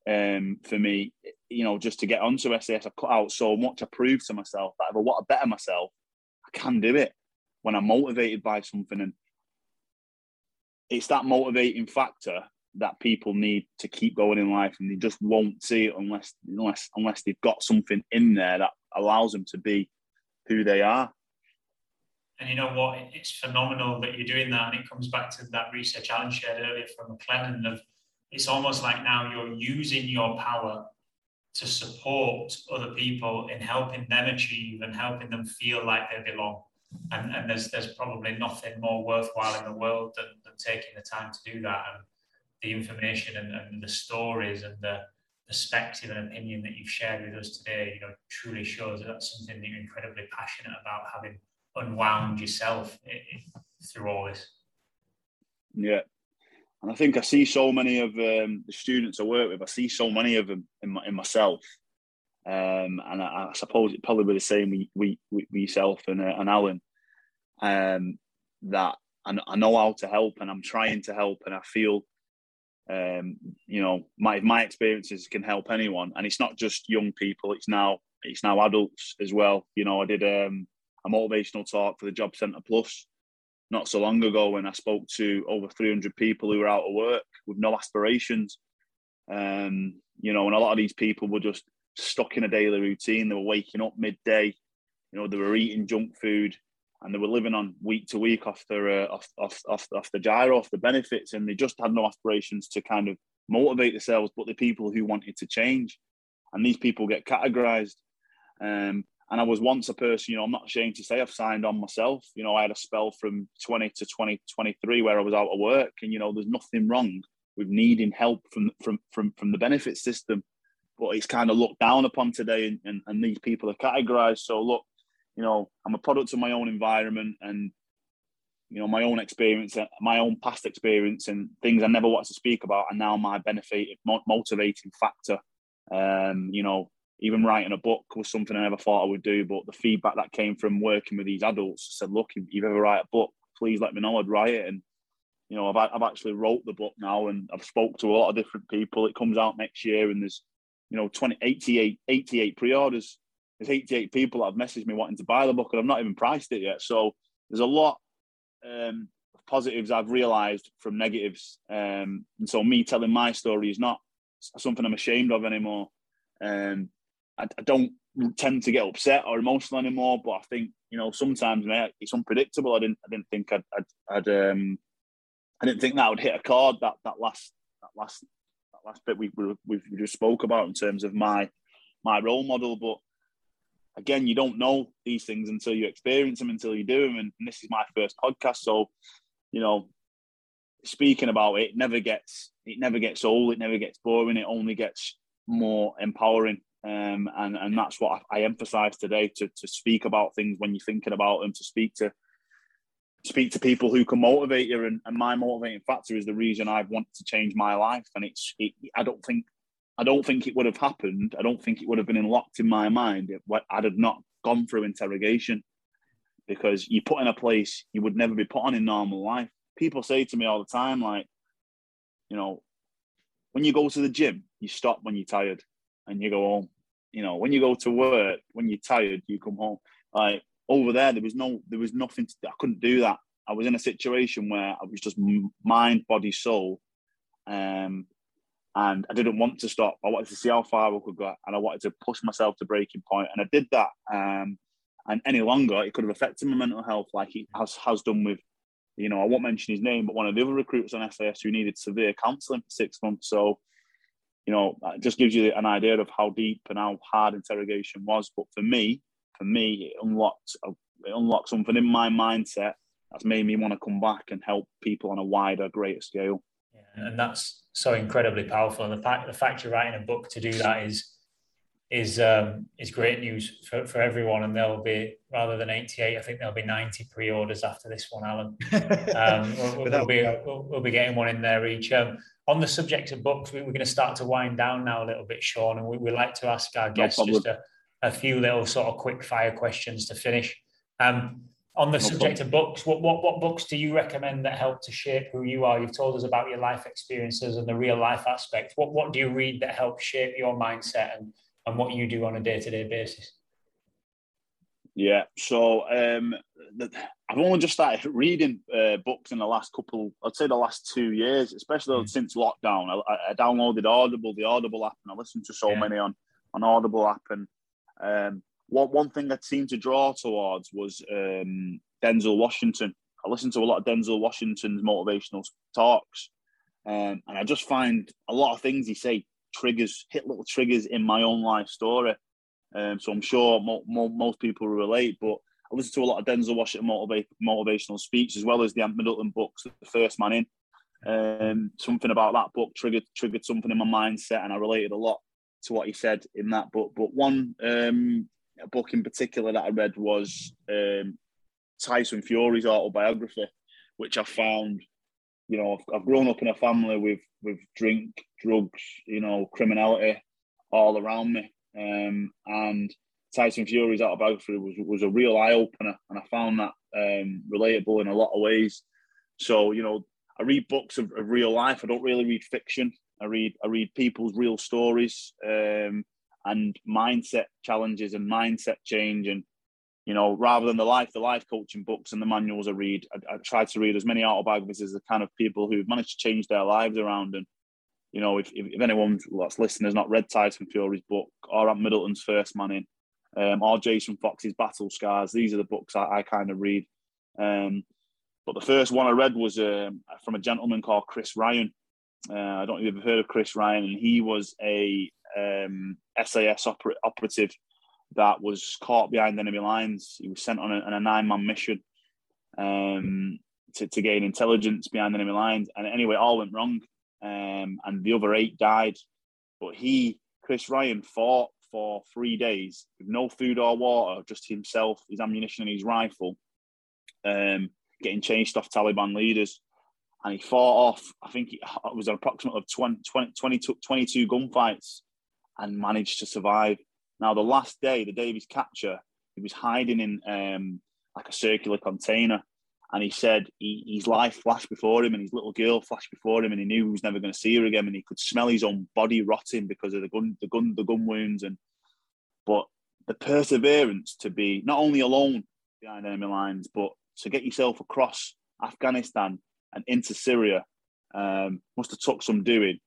um, for me you know just to get onto SAS I cut out so much. I proved to myself that if I want to better myself I can do it when I'm motivated by something. And it's that motivating factor that people need to keep going in life, and they just won't see it unless unless unless they've got something in there that allows them to be who they are. And you know what? It's phenomenal that you're doing that, and it comes back to that research Alan shared earlier from McClelland of it's almost like now you're using your power to support other people in helping them achieve and helping them feel like they belong. And, and there's there's probably nothing more worthwhile in the world than, than taking the time to do that. And the information and, and the stories and the perspective and opinion that you've shared with us today, you know, truly shows that that's something that you're incredibly passionate about, having unwound yourself through all this. Yeah, and I think I see so many of um, the students I work with. I see so many of them in, my, in myself, um, and I, I, suppose it probably be the same with, with, with yourself and, uh, and Alan. Um, that I, I know how to help, and I'm trying to help, and I feel um, you know, my my experiences can help anyone, and it's not just young people. It's now it's now adults as well. You know, I did um, a motivational talk for the Job Centre Plus not so long ago when I spoke to over 300 people who were out of work with no aspirations. Um, you know, and a lot of these people were just stuck in a daily routine. They were waking up midday, you know, they were eating junk food, and they were living on week to week off their uh, off, off, off, off the giro, off the benefits, and they just had no aspirations to kind of motivate themselves. But the people who wanted to change, and these people get categorized. Um, and I was once a person, you know, I'm not ashamed to say I've signed on myself. You know, I had a spell from 20 to 2023 where I was out of work, and you know, there's nothing wrong with needing help from from from from the benefit system, but it's kind of looked down upon today, and, and, and these people are categorized. So look, you know, I'm a product of my own environment and you know my own experience, my own past experience, and things I never wanted to speak about, are now my benefit motivating factor. Um, you know, even writing a book was something I never thought I would do, but the feedback that came from working with these adults said, "Look, if you ever write a book, please let me know. I'd write it." And you know, I've I've actually wrote the book now, and I've spoke to a lot of different people. It comes out next year, and there's you know 20, 88, 88 pre-orders there's 88 people that have messaged me wanting to buy the book, and I've not even priced it yet. So there's a lot um, of positives I've realised from negatives, um, and so me telling my story is not something I'm ashamed of anymore. Um, I, I, don't tend to get upset or emotional anymore, but I think you know sometimes mate, it's unpredictable. I didn't I didn't think I'd, I'd, I'd um, I didn't think that would hit a chord that that last that last that last bit we we, we just spoke about in terms of my my role model, but again, you don't know these things until you experience them, until you do them. And, and this is my first podcast, so you know, speaking about it, it never gets it never gets old, it never gets boring, it only gets more empowering. Um, and and that's what I, I emphasize today to to speak about things when you're thinking about them, to speak to speak to people who can motivate you. And, and my motivating factor is the reason I've wanted to change my life. And it's it, I don't think I don't think it would have happened. I don't think it would have been unlocked in my mind if I'd have not gone through interrogation because you put in a place you would never be put on in normal life. People say to me all the time, like, you know, when you go to the gym, you stop when you're tired and you go home. You know, when you go to work, when you're tired, you come home. Like over there, there was no, there was nothing. To, I couldn't do that. I was in a situation where I was just mind, body, soul, um, and I didn't want to stop. I wanted to see how far I could go, and I wanted to push myself to breaking point, and I did that. Um, and any longer, it could have affected my mental health, like it has has done with, you know, I won't mention his name, but one of the other recruits on SAS who needed severe counselling for six months. So, you know, it just gives you an idea of how deep and how hard interrogation was. But for me, for me, it unlocked it unlocked something in my mindset that's made me want to come back and help people on a wider, greater scale. Yeah, and that's so incredibly powerful. And the fact the fact you're writing a book to do that is is um, is great news for, for everyone. And there'll be rather than 88, I think there'll be 90 pre-orders after this one, Alan. Um, we'll, we'll, be we'll, we'll, be getting one in there each. Um, on the subject of books, we, are going to start to wind down now a little bit, Sean, and we, we like to ask our guests no just a, a, few little sort of quick fire questions to finish. Um, on the no subject problem. of books, what, what what books do you recommend that help to shape who you are? You've told us about your life experiences and the real life aspect. What what do you read that helps shape your mindset and, and what you do on a day to day basis? Yeah, so um, the, I've only just started reading uh, books in the last couple, I'd say the last two years, especially mm. since lockdown. I, I, downloaded Audible, the Audible app, and I listened to so yeah. many on on Audible app. And um, one one thing I seemed to draw towards was um, Denzel Washington. I listened to a lot of Denzel Washington's motivational talks, um, and I just find a lot of things he say triggers, hit little triggers in my own life story. Um, so I'm sure mo- mo- most people relate, but I listen to a lot of Denzel Washington motiva- motivational speaks as well as the Ant Middleton books, The First Man In. Um, something about that book triggered triggered something in my mindset, and I related a lot to what he said in that book. But one um, book in particular that I read was um, Tyson Fury's autobiography, which I found, you know, I've, I've grown up in a family with with drink, drugs, you know, criminality all around me, um, and Tyson Fury's autobiography was was a real eye opener, and I found that um, relatable in a lot of ways. So you know, I read books of, of, real life. I don't really read fiction. I read I read people's real stories um, and mindset challenges and mindset change. And you know, rather than the life the life coaching books and the manuals I read, I, I try to read as many autobiographies as the kind of people who've managed to change their lives around. And you know, if, if, if anyone that's listening has not read Tyson Fury's book or Ant Middleton's First Man In, um, or Jason Fox's Battle Scars. These are the books I, I kind of read. Um, but the first one I read was um, from a gentleman called Chris Ryan. Uh, I don't know if you've heard of Chris Ryan, and he was a um, SAS oper- operative that was caught behind enemy lines. He was sent on a, on a nine-man mission um, to, to gain intelligence behind enemy lines, and anyway, all went wrong, um, and the other eight died. But he, Chris Ryan, fought for three days with no food or water, just himself, his ammunition, and his rifle, um, getting chased off Taliban leaders. And he fought off, I think it was an approximate of 20, 20, 22, 22 gunfights and managed to survive. Now, the last day, the day of his capture, he was hiding in um, like a circular container. And he said he, his life flashed before him and his little girl flashed before him and he knew he was never going to see her again and he could smell his own body rotting because of the gun, the gun, the gun wounds. And but the perseverance to be not only alone behind enemy lines, but to get yourself across Afghanistan and into Syria um, must have took some doing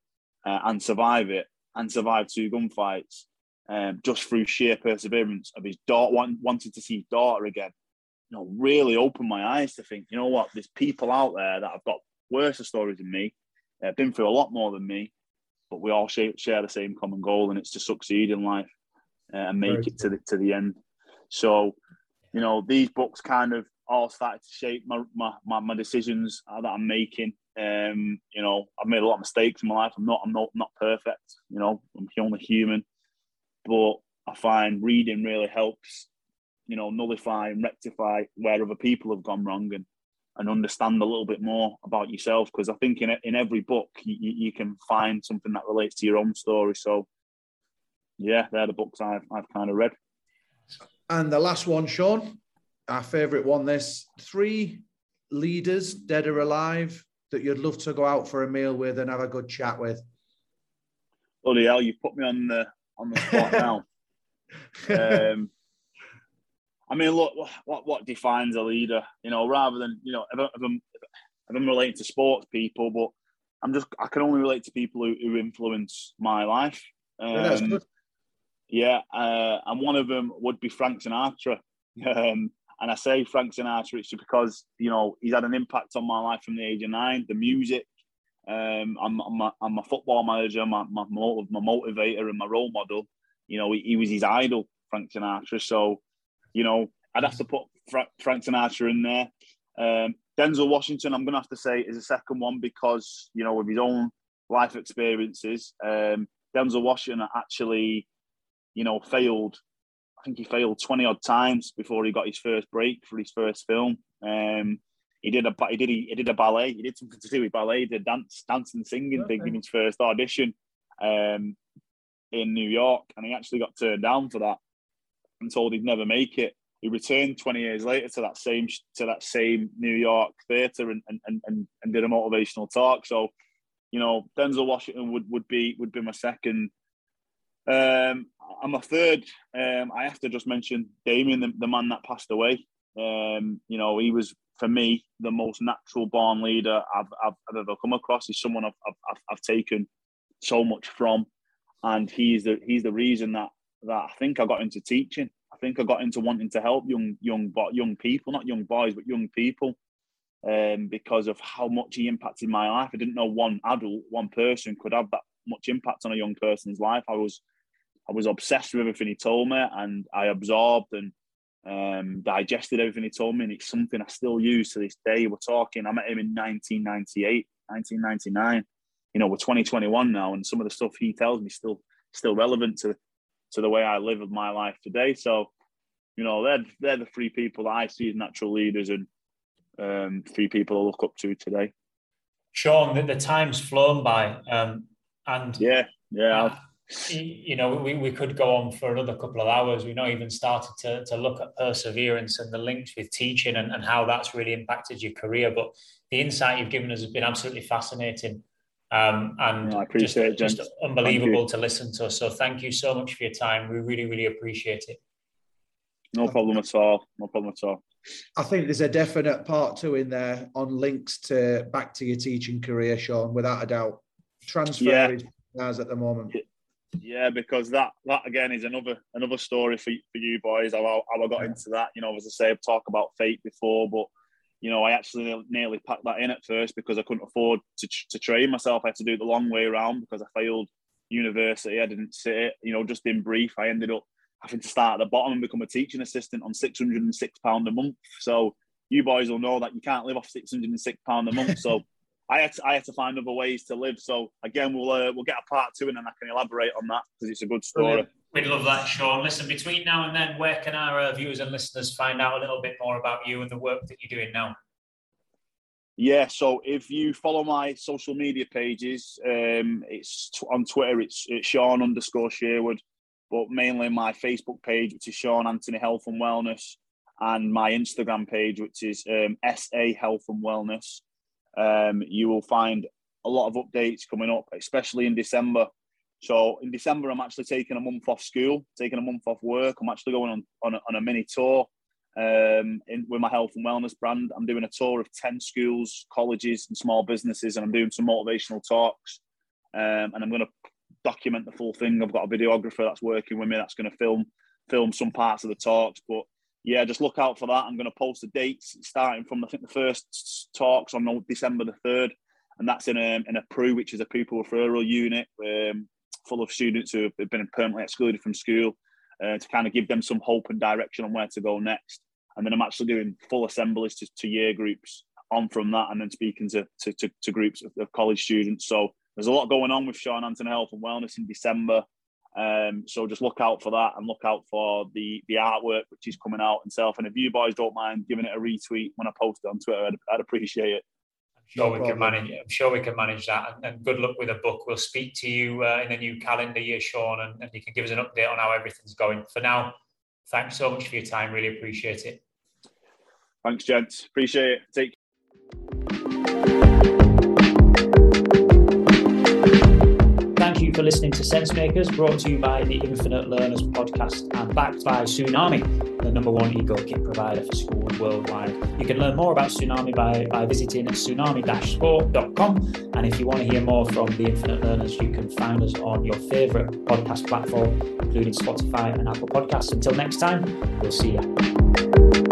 uh, and survive it and survive two gunfights um, just through sheer perseverance of his daughter want, wanting to see his daughter again. You know, really opened my eyes to think, you know what, there's people out there that have got worse stories than me, uh, been through a lot more than me, but we all share, share the same common goal, and it's to succeed in life uh, and make Very it to the to the end. So, you know, these books kind of all started to shape my my, my, my decisions that I'm making. Um, you know, I've made a lot of mistakes in my life. I'm not I'm not not perfect. You know, I'm only human, but I find reading really helps. You know, nullify and rectify where other people have gone wrong and and understand a little bit more about yourself because I think in in every book you, you can find something that relates to your own story. So yeah, they're the books I've I've kind of read. And the last one, Sean, our favourite one. This three leaders, dead or alive, that you'd love to go out for a meal with and have a good chat with. Bloody hell, you put me on the on the spot now. um, I mean, look, what what defines a leader? You know, rather than you know, if I'm, if I'm relating to sports people, but I'm just I can only relate to people who, who influence my life. Um, yeah, uh, and one of them would be Frank Sinatra. Um, and I say Frank Sinatra, it's just because you know he's had an impact on my life from the age of nine. The music, um, I'm, I'm, a, I'm a football manager, my, my, my motivator, and my role model. You know, he, he, was his idol, Frank Sinatra. So, you know, I'd have to put Fra- Frank Sinatra in there. Um, Denzel Washington, I'm going to have to say, is a second one because you know, with his own life experiences, um, Denzel Washington actually you know, failed. I think he failed twenty odd times before he got his first break for his first film. Um, he did a he did he, did a ballet. He did something to do with ballet. He did dance, dance and singing okay. thing in his first audition um, in New York, and he actually got turned down for that and told he'd never make it. He returned 20 years later to that same to that same New York theatre and, and, and, and did a motivational talk. So, you know, Denzel Washington would, would be would be my second um, I'm a third. Um, I have to just mention Damien, the, the man that passed away. Um, you know, he was for me the most natural born leader I've, I've, I've ever come across. He's someone I've, I've, I've taken so much from, and he's the he's the reason that that I think I got into teaching. I think I got into wanting to help young young young people, not young boys, but young people, um, because of how much he impacted my life. I didn't know one adult, one person could have that much impact on a young person's life. I was I was obsessed with everything he told me, and I absorbed and um, digested everything he told me, and it's something I still use to this day. We're talking, I met him in 1998, 1999. You know, we're 2021 now, and some of the stuff he tells me still still relevant to to the way I live my life today. So, you know, they're they're the three people that I see as natural leaders and um, three people I look up to today. Sean, the, the time's flown by, um, and yeah, yeah you know, we, we could go on for another couple of hours. We've not even started to, to look at perseverance and the links with teaching and, and how that's really impacted your career. But the insight you've given us has been absolutely fascinating um, and I appreciate just, it, just unbelievable to listen to. So thank you so much for your time. We really, really appreciate it. No problem at all. No problem at all. I think there's a definite part two in there on links to back to your teaching career, Sean, without a doubt. Transfer yeah. is at the moment. Yeah, because that that again is another another story for, for you boys. How, how I got yeah. into that, you know, as I say, I've talked about fate before, but you know, I actually nearly packed that in at first because I couldn't afford to, to train myself. I had to do it the long way around because I failed university. I didn't sit it. You know, just in brief, I ended up having to start at the bottom and become a teaching assistant on six hundred and six pound a month. So you boys will know that you can't live off six hundred and six pound a month. So I had to, I had to find other ways to live. So again, we'll uh, we'll get a part two and then I can elaborate on that because it's a good story. We'd love that, Sean. Listen, between now and then, where can our uh, viewers and listeners find out a little bit more about you and the work that you're doing now? Yeah, so if you follow my social media pages, um, it's t- on Twitter, it's, it's Sean underscore Sherwood, but mainly my Facebook page, which is Sean Anthony Health and Wellness, and my Instagram page, which is um, SA Health and Wellness um, you will find a lot of updates coming up, especially in December. So in December, I'm actually taking a month off school, taking a month off work. I'm actually going on on a, on a mini tour um, in, with my health and wellness brand. I'm doing a tour of ten schools, colleges, and small businesses, and I'm doing some motivational talks. Um, and I'm going to document the full thing. I've got a videographer that's working with me that's going to film film some parts of the talks, but yeah, just look out for that. I'm going to post the dates starting from I think the first talks on December the third, and that's in a in a PRU, which is a pupil referral unit, um, full of students who have been permanently excluded from school, uh, to kind of give them some hope and direction on where to go next. And then I'm actually doing full assemblies to, to year groups on from that, and then speaking to to, to, to groups of, of college students. So there's a lot going on with Sean Anthony Health and Wellness in December. Um, so just look out for that and look out for the the artwork which is coming out itself. And if you boys don't mind giving it a retweet when I post it on Twitter, I'd, I'd appreciate it. I'm sure no we can manage. I'm sure we can manage that. And, and good luck with the book. We'll speak to you uh, in the new calendar year, Sean, and, and you can give us an update on how everything's going. For now, thanks so much for your time. Really appreciate it. Thanks, gents. Appreciate it. Take for listening to Sense Makers, brought to you by the Infinite Learners podcast and backed by Tsunami, the number one ego kit provider for schools worldwide. You can learn more about Tsunami by, by visiting tsunami-sport.com. And if you want to hear more from the Infinite Learners, you can find us on your favourite podcast platform, including Spotify and Apple Podcasts. Until next time, we'll see you.